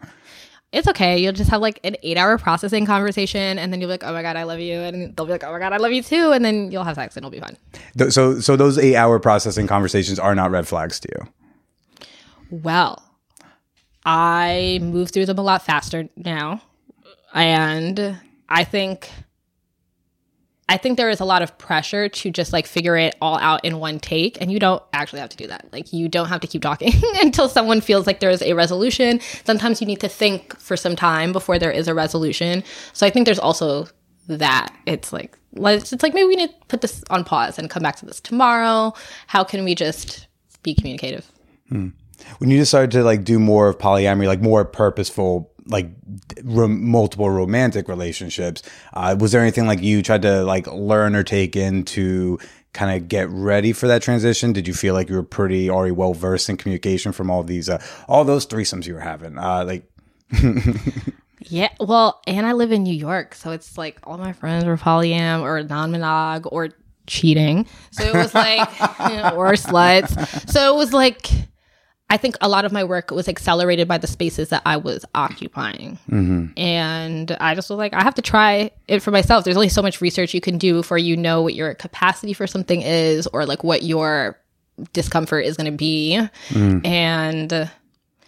Speaker 1: it's okay. You'll just have like an eight hour processing conversation and then you'll be like, oh my God, I love you. And they'll be like, oh my God, I love you too. And then you'll have sex and it'll be fun.
Speaker 2: Th- so so those eight hour processing conversations are not red flags to you
Speaker 1: Well, I move through them a lot faster now. And I think I think there is a lot of pressure to just like figure it all out in one take and you don't actually have to do that. Like you don't have to keep talking [laughs] until someone feels like there's a resolution. Sometimes you need to think for some time before there is a resolution. So I think there's also that. It's like let's it's like maybe we need to put this on pause and come back to this tomorrow. How can we just be communicative? Hmm.
Speaker 2: When you decided to like do more of polyamory, like more purposeful, like rom- multiple romantic relationships, uh, was there anything like you tried to like learn or take in to kind of get ready for that transition? Did you feel like you were pretty already well versed in communication from all these, uh, all those threesomes you were having? Uh, like, [laughs]
Speaker 1: Yeah, well, and I live in New York, so it's like all my friends were polyam or non-monog or cheating. So it was like you [laughs] know, or sluts. So it was like I think a lot of my work was accelerated by the spaces that I was occupying. And I just was like, I have to try it for myself. There's only so much research you can do before you know what your capacity for something is or like what your discomfort is going to be. And uh,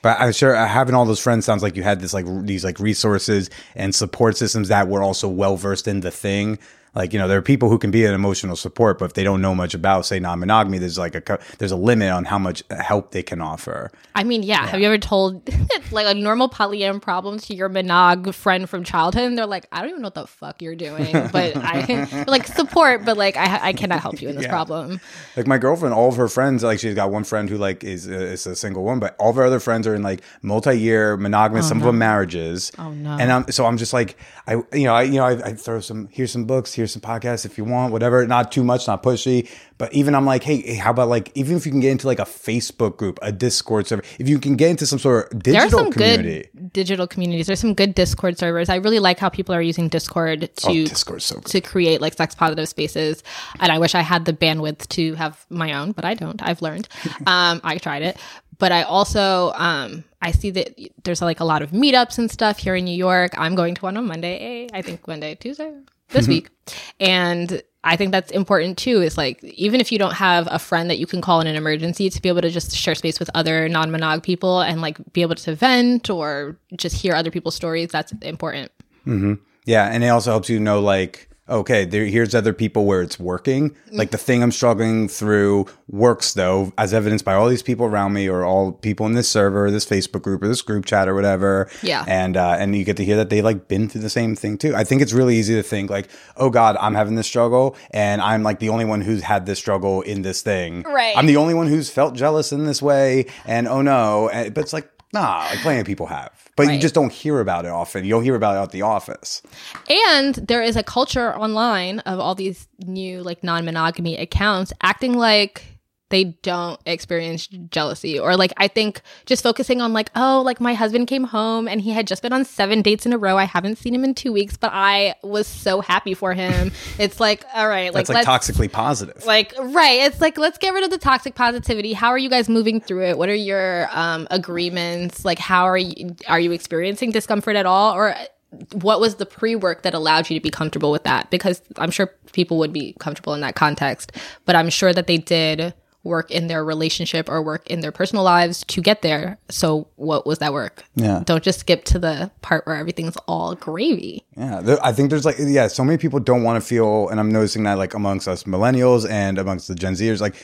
Speaker 2: But I'm sure uh, having all those friends sounds like you had this like r- these like resources and support systems that were also well versed in the thing. Like you know, there are people who can be an emotional support, but if they don't know much about, say, non-monogamy, there's like a there's a limit on how much help they can offer.
Speaker 1: I mean, yeah. Have you ever told [laughs] like a normal polyam problem to your monog friend from childhood? And they're like, I don't even know what the fuck you're doing, but [laughs] I [laughs] like support, but like I, I cannot help you in this problem.
Speaker 2: Like my girlfriend, all of her friends, like she's got one friend who like is uh, is a single one, but all of her other friends are in like multi-year monogamous, some of them marriages. Oh
Speaker 1: no.
Speaker 2: And I'm so I'm just like I you know I you know I, I throw some here's some books, here's some podcasts if you want, whatever. Not too much, not pushy, but even I'm like, hey, how about like even if you can get into like a Facebook group, a Discord server, if you can get into some sort of
Speaker 1: There are
Speaker 2: digital
Speaker 1: some
Speaker 2: community.
Speaker 1: good digital communities. There's some good Discord servers. I really like how people are using Discord to
Speaker 2: Oh, Discord's so good.
Speaker 1: to create like sex positive spaces. And I wish I had the bandwidth to have my own, but I don't. I've learned. [laughs] um, I tried it. But I also um, I see that there's like a lot of meetups and stuff here in New York. I'm going to one on Monday. I think Monday, Tuesday, this mm-hmm. week. And I think that's important too. Is like even if you don't have a friend that you can call in an emergency to be able to just share space with other non-monog people and like be able to vent or just hear other people's stories, that's important. Mm-hmm.
Speaker 2: Yeah, and it also helps you know like okay, there here's other people where it's working. Like the thing I'm struggling through works though, as evidenced by all these people around me or all people in this server, this Facebook group or this group chat or whatever.
Speaker 1: Yeah.
Speaker 2: And uh, and you get to hear that they like been through the same thing too. I think it's really easy to think like, oh God, I'm having this struggle and I'm like the only one who's had this struggle in this thing.
Speaker 1: Right.
Speaker 2: I'm the only one who's felt jealous in this way and oh no. And, but it's like, nah, like plenty of people have. But you just don't hear about it often. You don't hear about it at the office.
Speaker 1: And there is a culture online of all these new like non-monogamy accounts acting like they don't experience jealousy. Or like I think just focusing on like oh like my husband came home and he had just been on 7 dates in a row. I haven't seen him in 2 weeks, but I was so happy for him. [laughs] it's like all right, like
Speaker 2: That's like, toxically positive.
Speaker 1: like right. It's like let's get rid of the toxic positivity. How are you guys moving through it? What are your um agreements? Like how are you are you experiencing discomfort at all? Or what was the pre-work that allowed you to be comfortable with that? Because i'm sure people would be comfortable in that context but i'm sure that they did work in their relationship or work in their personal lives to get there so what was that work
Speaker 2: Yeah.
Speaker 1: don't just skip to the part where everything's all gravy
Speaker 2: Yeah, there, I think there's like yeah, so many people don't want to feel, and I'm noticing that like amongst us millennials and amongst the Gen Zers, like,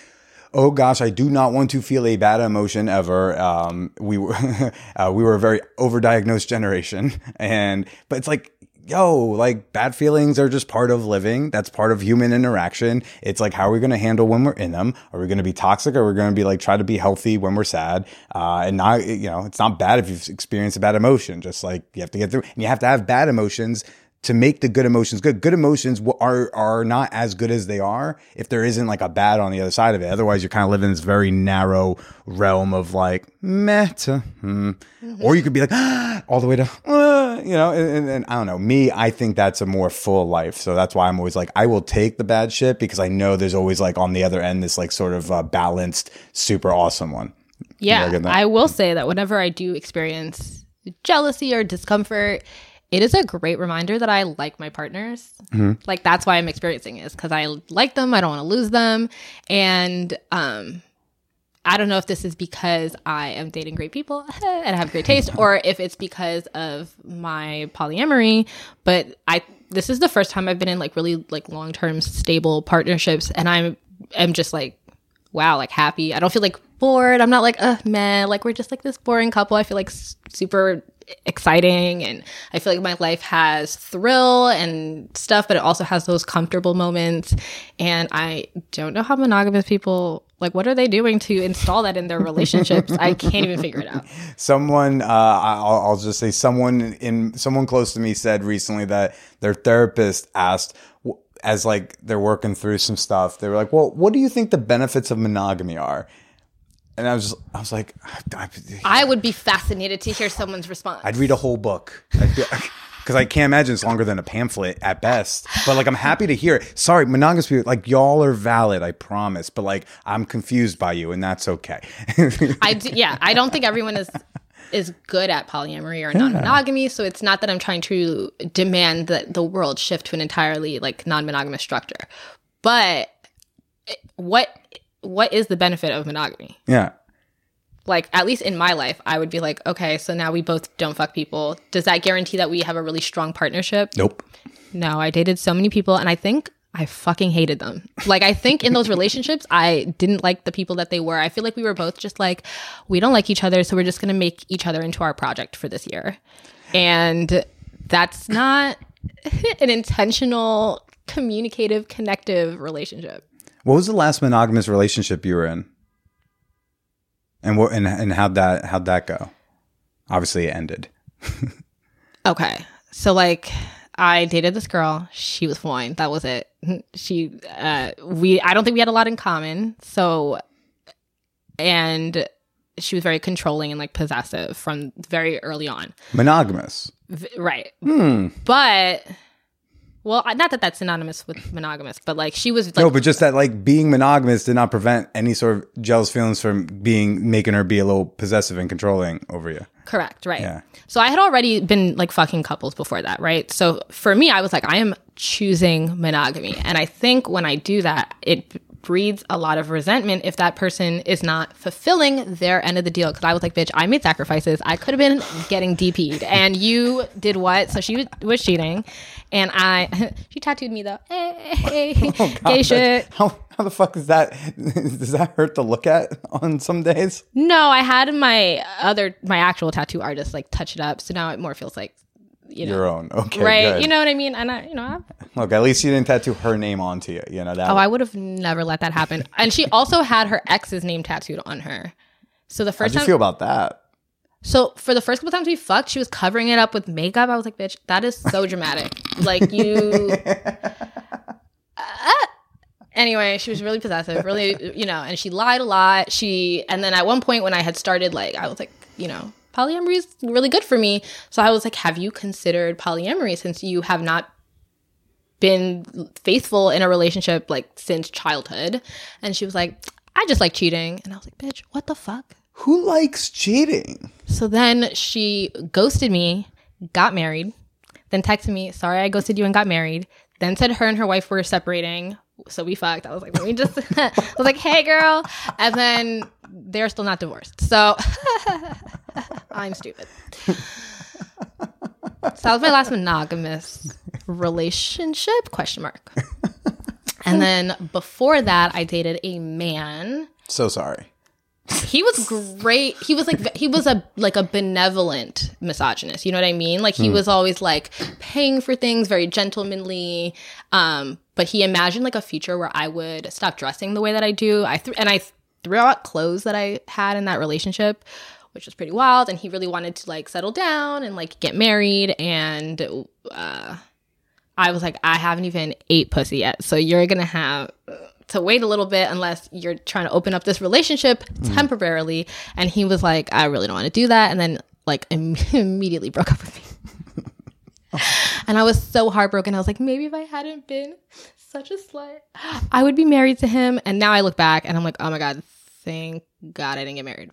Speaker 2: oh gosh, I do not want to feel a bad emotion ever. Um, we were [laughs] uh, we were a very overdiagnosed generation, [laughs] and but it's like. Yo, like bad feelings are just part of living. That's part of human interaction. It's like, how are we going to handle when we're in them? Are we going to be toxic? Are we going to be like, try to be healthy when we're sad? Uh, and not, you know, it's not bad if you've experienced a bad emotion. Just like you have to get through and you have to have bad emotions to make the good emotions good. Good emotions are are not as good as they are if there isn't like a bad on the other side of it. Otherwise, you're kind of living in this very narrow realm of like meta, hmm. or you could be like [gasps] all the way to uh, you know. And, and, and I don't know. Me, I think that's a more full life. So that's why I'm always like I will take the bad shit because I know there's always like on the other end this like sort of uh, balanced, super awesome one.
Speaker 1: Yeah. I will say that whenever I do experience jealousy or discomfort, it is a great reminder that I like my partners. Like that's why I'm experiencing is because I like them. I don't want to lose them, and um, I don't know if this is because I am dating great people [laughs] and I have great taste, or if it's because of my polyamory. But I this is the first time I've been in like really like long term stable partnerships, and I'm am just like wow, like happy. I don't feel like bored. I'm not like uh man, like we're just like this boring couple. I feel like super exciting and I feel like my life has thrill and stuff, but it also has those comfortable moments. And I don't know how monogamous people like what are they doing to install that in their relationships? I can't even figure it out. [laughs]
Speaker 2: Someone, uh, I'll, I'll just say, someone in someone close to me said recently that their therapist asked, as like they're working through some stuff, they were like, "Well, what do you think the benefits of monogamy are?" And I was, I was like, I,
Speaker 1: I would be fascinated to hear someone's response.
Speaker 2: I'd read a whole book because [laughs] I can't imagine it's longer than a pamphlet at best. But like, I'm happy to hear it. Sorry, monogamous people, like y'all are valid, I promise. But like, I'm confused by you, and that's okay. [laughs]
Speaker 1: I do, yeah, I don't think everyone is is good at polyamory or non-monogamy, so it's not that I'm trying to demand that the world shift to an entirely like non-monogamous structure. But eh, what what is the benefit of monogamy?
Speaker 2: yeah.
Speaker 1: Like at least in my life, I would be like, okay, so now we both don't fuck people. Does that guarantee that we have a really strong partnership?
Speaker 2: Nope.
Speaker 1: No, I dated so many people and I think I fucking hated them. Like I think in those [laughs] relationships I didn't like the people that they were. I feel like we were both just like we don't like each other, so we're just going to make each other into our project for this year. And that's not [laughs] an intentional communicative connective relationship.
Speaker 2: What was the last monogamous relationship you were in? And what and and how'd that how'd that go? Obviously, it ended. [laughs]
Speaker 1: Okay. So like I dated this girl. She was fine. That was it. [laughs] She uh we I don't think we had a lot in common. So and she was very controlling and like possessive from very early on.
Speaker 2: Monogamous.
Speaker 1: V- right.
Speaker 2: Hmm.
Speaker 1: But well, not that that's synonymous with monogamous, but like she was like
Speaker 2: no, but just that like being monogamous did not prevent any sort of jealous feelings from being making her be a little possessive and controlling over you.
Speaker 1: Correct, right.
Speaker 2: Yeah.
Speaker 1: So I had already been like fucking couples before that, right? So for me, I was like, I am choosing monogamy. And I think when I do that, it breeds a lot of resentment if that person is not fulfilling their end of the deal. Cause I was like, bitch, I made sacrifices. I could have been getting DP'd. And you did what? So she was, was cheating. And I, [laughs] she tattooed me though. [laughs] Oh, hey, gay shit.
Speaker 2: How how the fuck is that? [laughs] Does that hurt to look at on some days?
Speaker 1: No, I had my other, my actual tattoo artist like touch it up. So now it more feels like, you know,
Speaker 2: Your own. [laughs] Okay.
Speaker 1: right?
Speaker 2: good.
Speaker 1: You know what I mean? And I, you know, I,
Speaker 2: Look, at least you didn't tattoo her name onto you. You know that.
Speaker 1: oh, I would have never let that happen. [laughs] And she also had her ex's name tattooed on her. So the first
Speaker 2: How'd
Speaker 1: first
Speaker 2: you
Speaker 1: time,
Speaker 2: feel about that?
Speaker 1: so for the first couple times we fucked, she was covering it up with makeup. I was like, bitch, that is so dramatic. [laughs] like you. Ah. Anyway, she was really possessive, really, you know, and she lied a lot. She, and then at one point when I had started, like, I was like, you know, polyamory is really good for me. So I was like, have you considered polyamory since you have not been faithful in a relationship like since childhood? And she was like, I just like cheating. And I was like, bitch, what the fuck?
Speaker 2: Who likes cheating?
Speaker 1: So then she ghosted me, got married, then texted me, sorry, I ghosted you and got married. Then said her and her wife were separating. So we fucked. I was like, let me just, [laughs] I was like, hey girl. And then they're still not divorced. So [laughs] I'm stupid. So that was my last monogamous relationship? Question mark. And then before that, I dated a man
Speaker 2: So sorry.
Speaker 1: he was great he was like he was a like a benevolent misogynist you know what i mean like he was always like paying for things very gentlemanly um but he imagined like a future where i would stop dressing the way that i do i th- and i threw out clothes that i had in that relationship which was pretty wild and he really wanted to like settle down and like get married and uh i was like i haven't even ate pussy yet so you're gonna have to wait a little bit unless you're trying to open up this relationship temporarily. And he was like, I really don't want to do that. And then like im- [laughs] immediately broke up with me. [laughs] and I was so heartbroken. I was like, maybe if I hadn't been such a slut, [gasps] I would be married to him. And now I look back and I'm like, oh my God, thank God I didn't get married.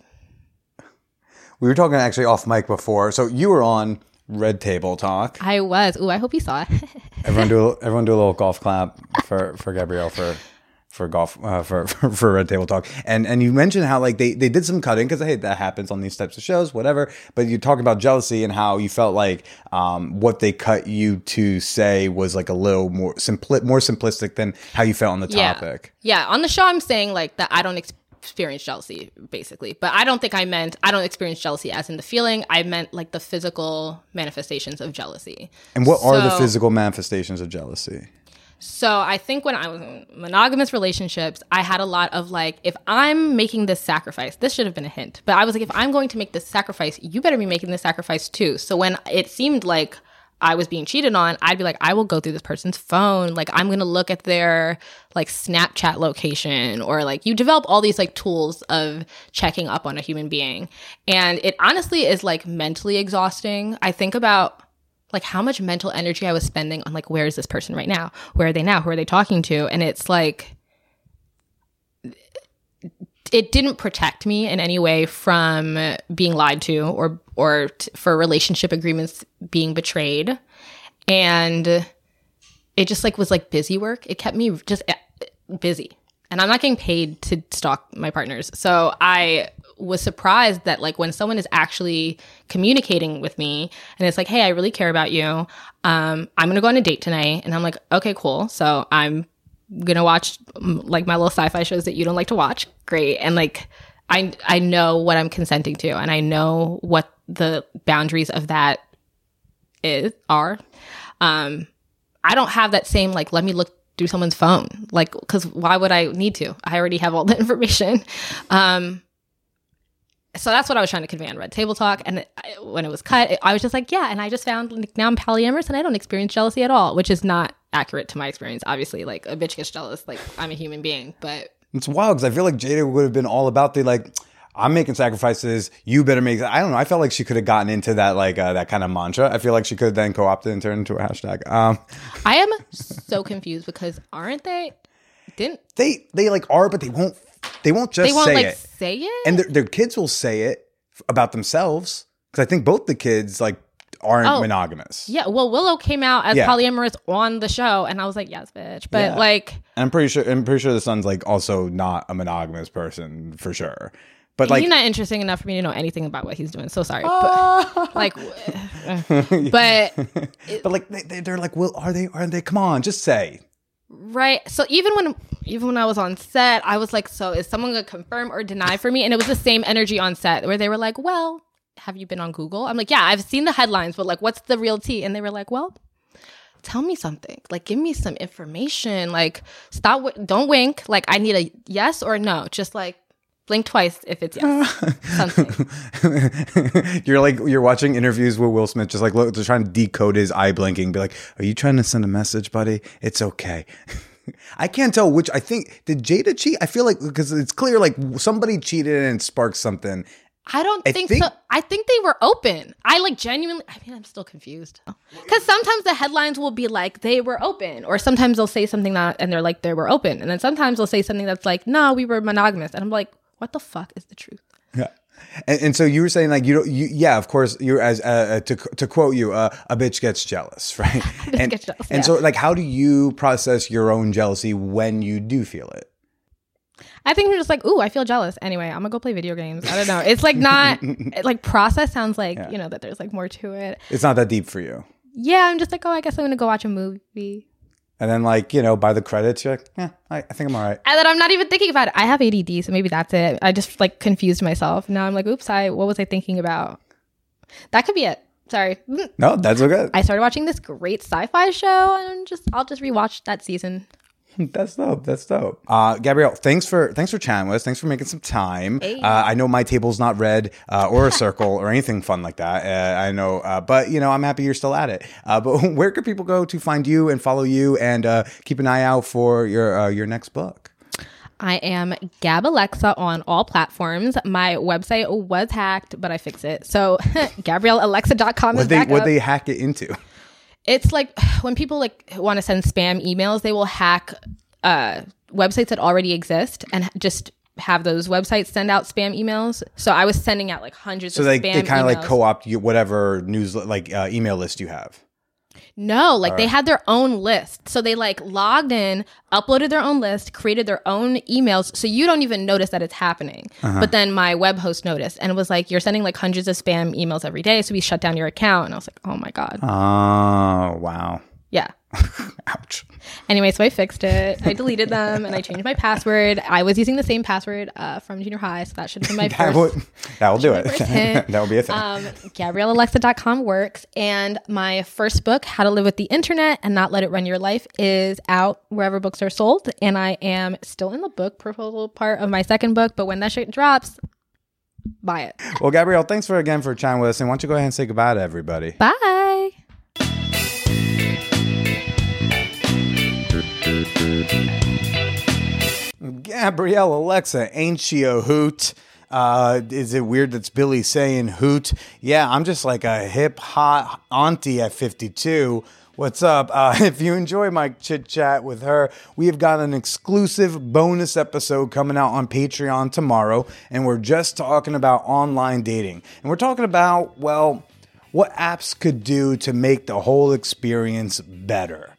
Speaker 2: We were talking actually off mic before. So you were on Red Table Talk.
Speaker 1: I was. Ooh, I hope you saw it. [laughs]
Speaker 2: Everyone do a, everyone do a little golf clap for for Gabrielle for for golf uh, for, [laughs] for for Red Table Talk, and and you mentioned how like they they did some cutting because I hey that happens on these types of shows, whatever. But you talk about jealousy and how you felt like um, what they cut you to say was like a little more simpli- more simplistic than how you felt on the topic.
Speaker 1: Yeah, on the show, I'm saying like that I don't ex- experience jealousy, basically. But I don't think I meant I don't experience jealousy as in the feeling. I meant like the physical manifestations of jealousy.
Speaker 2: And what are the physical manifestations of jealousy?
Speaker 1: So I think when I was in monogamous relationships, I had a lot of like, if I'm making this sacrifice, this should have been a hint, but I was like, if I'm going to make this sacrifice, you better be making this sacrifice too. So when it seemed like I was being cheated on, I'd be like, I will go through this person's phone. Like, I'm going to look at their like Snapchat location or like you develop all these like tools of checking up on a human being. And it honestly is like mentally exhausting. I think about like how much mental energy I was spending on like where is this person right now? Where are they now? Who are they talking to? And it's like it didn't protect me in any way from being lied to or or t- for relationship agreements being betrayed. And it just like was like busy work. It kept me just eh, busy. And I'm not getting paid to stalk my partners. So I was surprised that like when someone is actually communicating with me and it's like, "Hey, I really care about you. Um, I'm to go on a date tonight." And I'm like, "Okay, cool." So I'm to watch mm, like my little sci-fi shows that you don't like to watch. Great. And like I I know what I'm consenting to and I know what the boundaries of that is are. Um I don't have that same like let me look through someone's phone like because why would I need to? I already have all the [laughs] information. Um, so that's what I was trying to convey on Red Table Talk. And it, I, when it was cut, it, I was just like, yeah. And I just found like, now I'm polyamorous and I don't experience jealousy at all, which is not accurate to my experience. Obviously, like a bitch gets jealous, like I'm a human being, but
Speaker 2: It's wild because I feel like Jada would have been all about the like. I'm making sacrifices. You better make. I don't know. I felt like she could have gotten into that like uh, that kind of mantra. I feel like she could have then co-opted and turned into a hashtag. Um,
Speaker 1: I am so confused because aren't they? Didn't
Speaker 2: they they like are, but they won't. They won't just
Speaker 1: they won't
Speaker 2: say
Speaker 1: like
Speaker 2: it.
Speaker 1: say it?
Speaker 2: and their, their kids will say it about themselves because I think both the kids like aren't
Speaker 1: Oh.
Speaker 2: monogamous.
Speaker 1: yeah, well, Willow came out as
Speaker 2: Yeah.
Speaker 1: polyamorous on the show, and I was like, yes, bitch. But
Speaker 2: Yeah.
Speaker 1: like,
Speaker 2: And I'm pretty sure. I'm pretty sure the son's like also not a monogamous person for sure. But like,
Speaker 1: he's not interesting enough for me to know anything about what he's doing. So sorry, ah. but like, [laughs] uh, but
Speaker 2: but like they, they're like, well, are they? Are they? Come on, just say.
Speaker 1: Right. So even when even when I was on set, I was like, so is someone gonna confirm or deny for me? And it was the same energy on set where they were like, well, have you been on Google? I'm like, yeah, I've seen the headlines, but like, what's the real tea? And they were like, well. Tell me something. Like, give me some information. Like, stop. W- don't wink. Like, I need a yes or no. Just like blink twice if it's yes. [laughs]
Speaker 2: You're like you're watching interviews with Will Smith, just like look, just trying to decode his eye blinking. Be like, are you trying to send a message, buddy? It's okay. [laughs] I can't tell which. I think did Jada cheat? I feel like because it's clear like somebody cheated and sparked something.
Speaker 1: I don't
Speaker 2: I
Speaker 1: think,
Speaker 2: think-
Speaker 1: so. I think they were open. I like genuinely. I mean, I'm still confused because sometimes the headlines will be like they were open, or sometimes they'll say something that and they're like they were open, and then sometimes they'll say something that's like no, we were monogamous, and I'm like, what the fuck is the truth?
Speaker 2: Yeah. And, and so you were saying like you don't you yeah of course you're as uh, uh, to to quote you uh, a bitch gets jealous [laughs] right [laughs] and
Speaker 1: gets jealous,
Speaker 2: and
Speaker 1: yeah.
Speaker 2: so like how do you process your own jealousy when you do feel it
Speaker 1: I think we're just like, ooh, I feel jealous. Anyway, I'm gonna go play video games. I don't know. It's like not it, [laughs] like process sounds like you know that there's like more to it.
Speaker 2: it's not that deep for you
Speaker 1: Yeah, I'm just like, oh, I guess I'm gonna go watch a movie.
Speaker 2: And then like you know by the credits you're like yeah I, I think I'm all right
Speaker 1: And then I'm not even thinking about it. I have ADD, so maybe that's it. I just like confused myself. Now I'm like, oops, I what was I thinking about? That could be it. Sorry.
Speaker 2: No that's okay
Speaker 1: I started watching this great sci-fi show, and just I'll just rewatch that season. [laughs]
Speaker 2: That's dope. That's dope. Uh, Gabrielle, thanks for thanks for chatting with us. Thanks for making some time. Uh, I know my table's not red uh, or a [laughs] circle or anything fun like that. Uh, I know, uh, but you know, I'm happy you're still at it. Uh, but [laughs] where could people go to find you and follow you and uh, keep an eye out for your uh, your next book?
Speaker 1: I am Gab Alexa on all platforms. My website was hacked, but I fixed it. So GabrielleAlexa.com is
Speaker 2: What they
Speaker 1: back
Speaker 2: what they hack it into?
Speaker 1: It's like [sighs] when people like want to send spam emails, they will hack uh, websites that already exist and just have those websites send out spam emails. So I was sending out like hundreds
Speaker 2: So
Speaker 1: of
Speaker 2: they they kind of like co opt you whatever news like uh, email list you have.
Speaker 1: No, like they had their own list. So they like logged in, uploaded their own list, created their own emails. So you don't even notice that it's happening.
Speaker 2: Uh-huh.
Speaker 1: But then my web host noticed and it was like, you're sending like hundreds of spam emails every day. So we shut down your account. And I was like, oh my God.
Speaker 2: Oh, wow.
Speaker 1: Yeah. [laughs]
Speaker 2: Ouch.
Speaker 1: Anyway, so I fixed it. I deleted them and I changed my password. I was using the same password uh, from junior high. So that should be my [laughs]
Speaker 2: That
Speaker 1: first.
Speaker 2: will, [laughs] that will do it. that will be a thing.
Speaker 1: Um, GabrielleAlexa.com works. And my first book, How to Live with the Internet and Not Let It Run Your Life, is out wherever books are sold. And I am still in the book proposal part of my second book. But when that shit drops, buy it.
Speaker 2: well, Gabrielle, thanks for again for chatting with us. And why don't you go ahead and say goodbye to everybody?
Speaker 1: Bye.
Speaker 2: Gabrielle Alexa, ain't she a hoot? Uh, is it weird that's Billy saying hoot? Yeah, I'm just like a hip hot auntie at 52. What's up? Uh, [laughs] if you enjoy my chit chat with her, we have got an exclusive bonus episode coming out on Patreon tomorrow, and we're just talking about online dating. And we're talking about, well, what apps could do to make the whole experience better.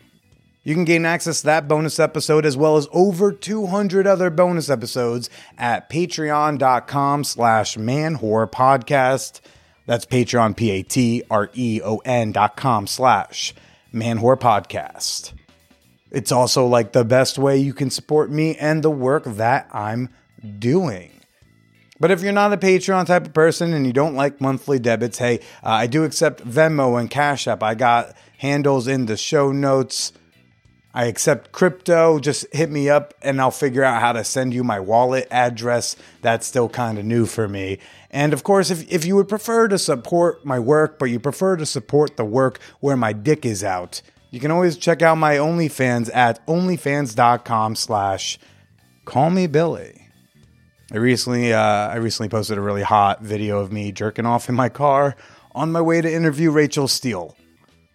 Speaker 2: You can gain access to that bonus episode as well as over 200 other bonus episodes at patreon.com slash manwhorepodcast. That's Patreon, P-A-T-R-E-O-N dot com slash manwhorepodcast. It's also like the best way you can support me and the work that I'm doing. But if you're not a Patreon type of person and you don't like monthly debits, hey, uh, I do accept Venmo and Cash App. I got handles in the show notes. I accept crypto. Just hit me up and I'll figure out how to send you my wallet address. That's still kind of new for me. And of course, if, if you would prefer to support my work, but you prefer to support the work where my dick is out, you can always check out my OnlyFans at onlyfans.com slash call me Billy. I recently uh, I recently posted a really hot video of me jerking off in my car on my way to interview Rachel Steele.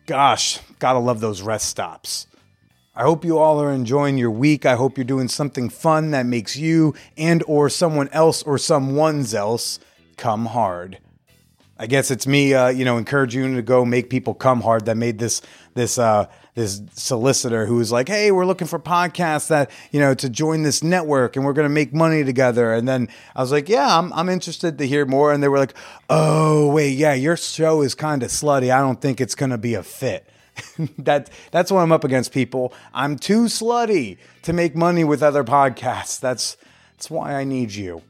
Speaker 2: Gosh, gotta love those rest stops. I hope you all are enjoying your week. I hope you're doing something fun that makes you and or someone else or someone's else come hard. I guess it's me, uh, you know, encouraging to go make people come hard. That made this this uh, this solicitor who was like, "Hey, we're looking for podcasts that you know to join this network, and we're going to make money together." And then I was like, "Yeah, I'm I'm interested to hear more." And they were like, "Oh, wait, yeah, your show is kind of slutty. I don't think it's going to be a fit." [laughs] that that's what I'm up against, people. I'm too slutty to make money with other podcasts. That's that's why I need you.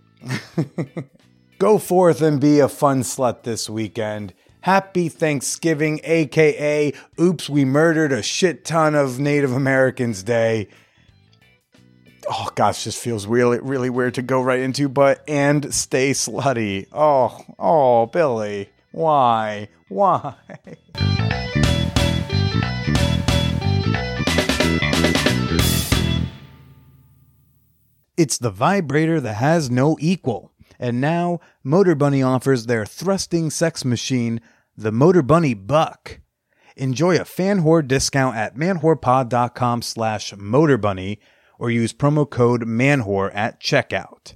Speaker 2: [laughs] Go forth and be a fun slut this weekend. Happy Thanksgiving, aka Oops, we murdered a shit ton of Native Americans Day. Oh gosh, just feels really really weird to go right into, but and stay slutty. Oh, oh, Billy. Why? Why? [laughs] It's the vibrator that has no equal. And now, Motorbunny offers their thrusting sex machine, the Motorbunny Buck. Enjoy a Fanwhore discount at manwhorepod.com slash motorbunny or use promo code manwhore at checkout.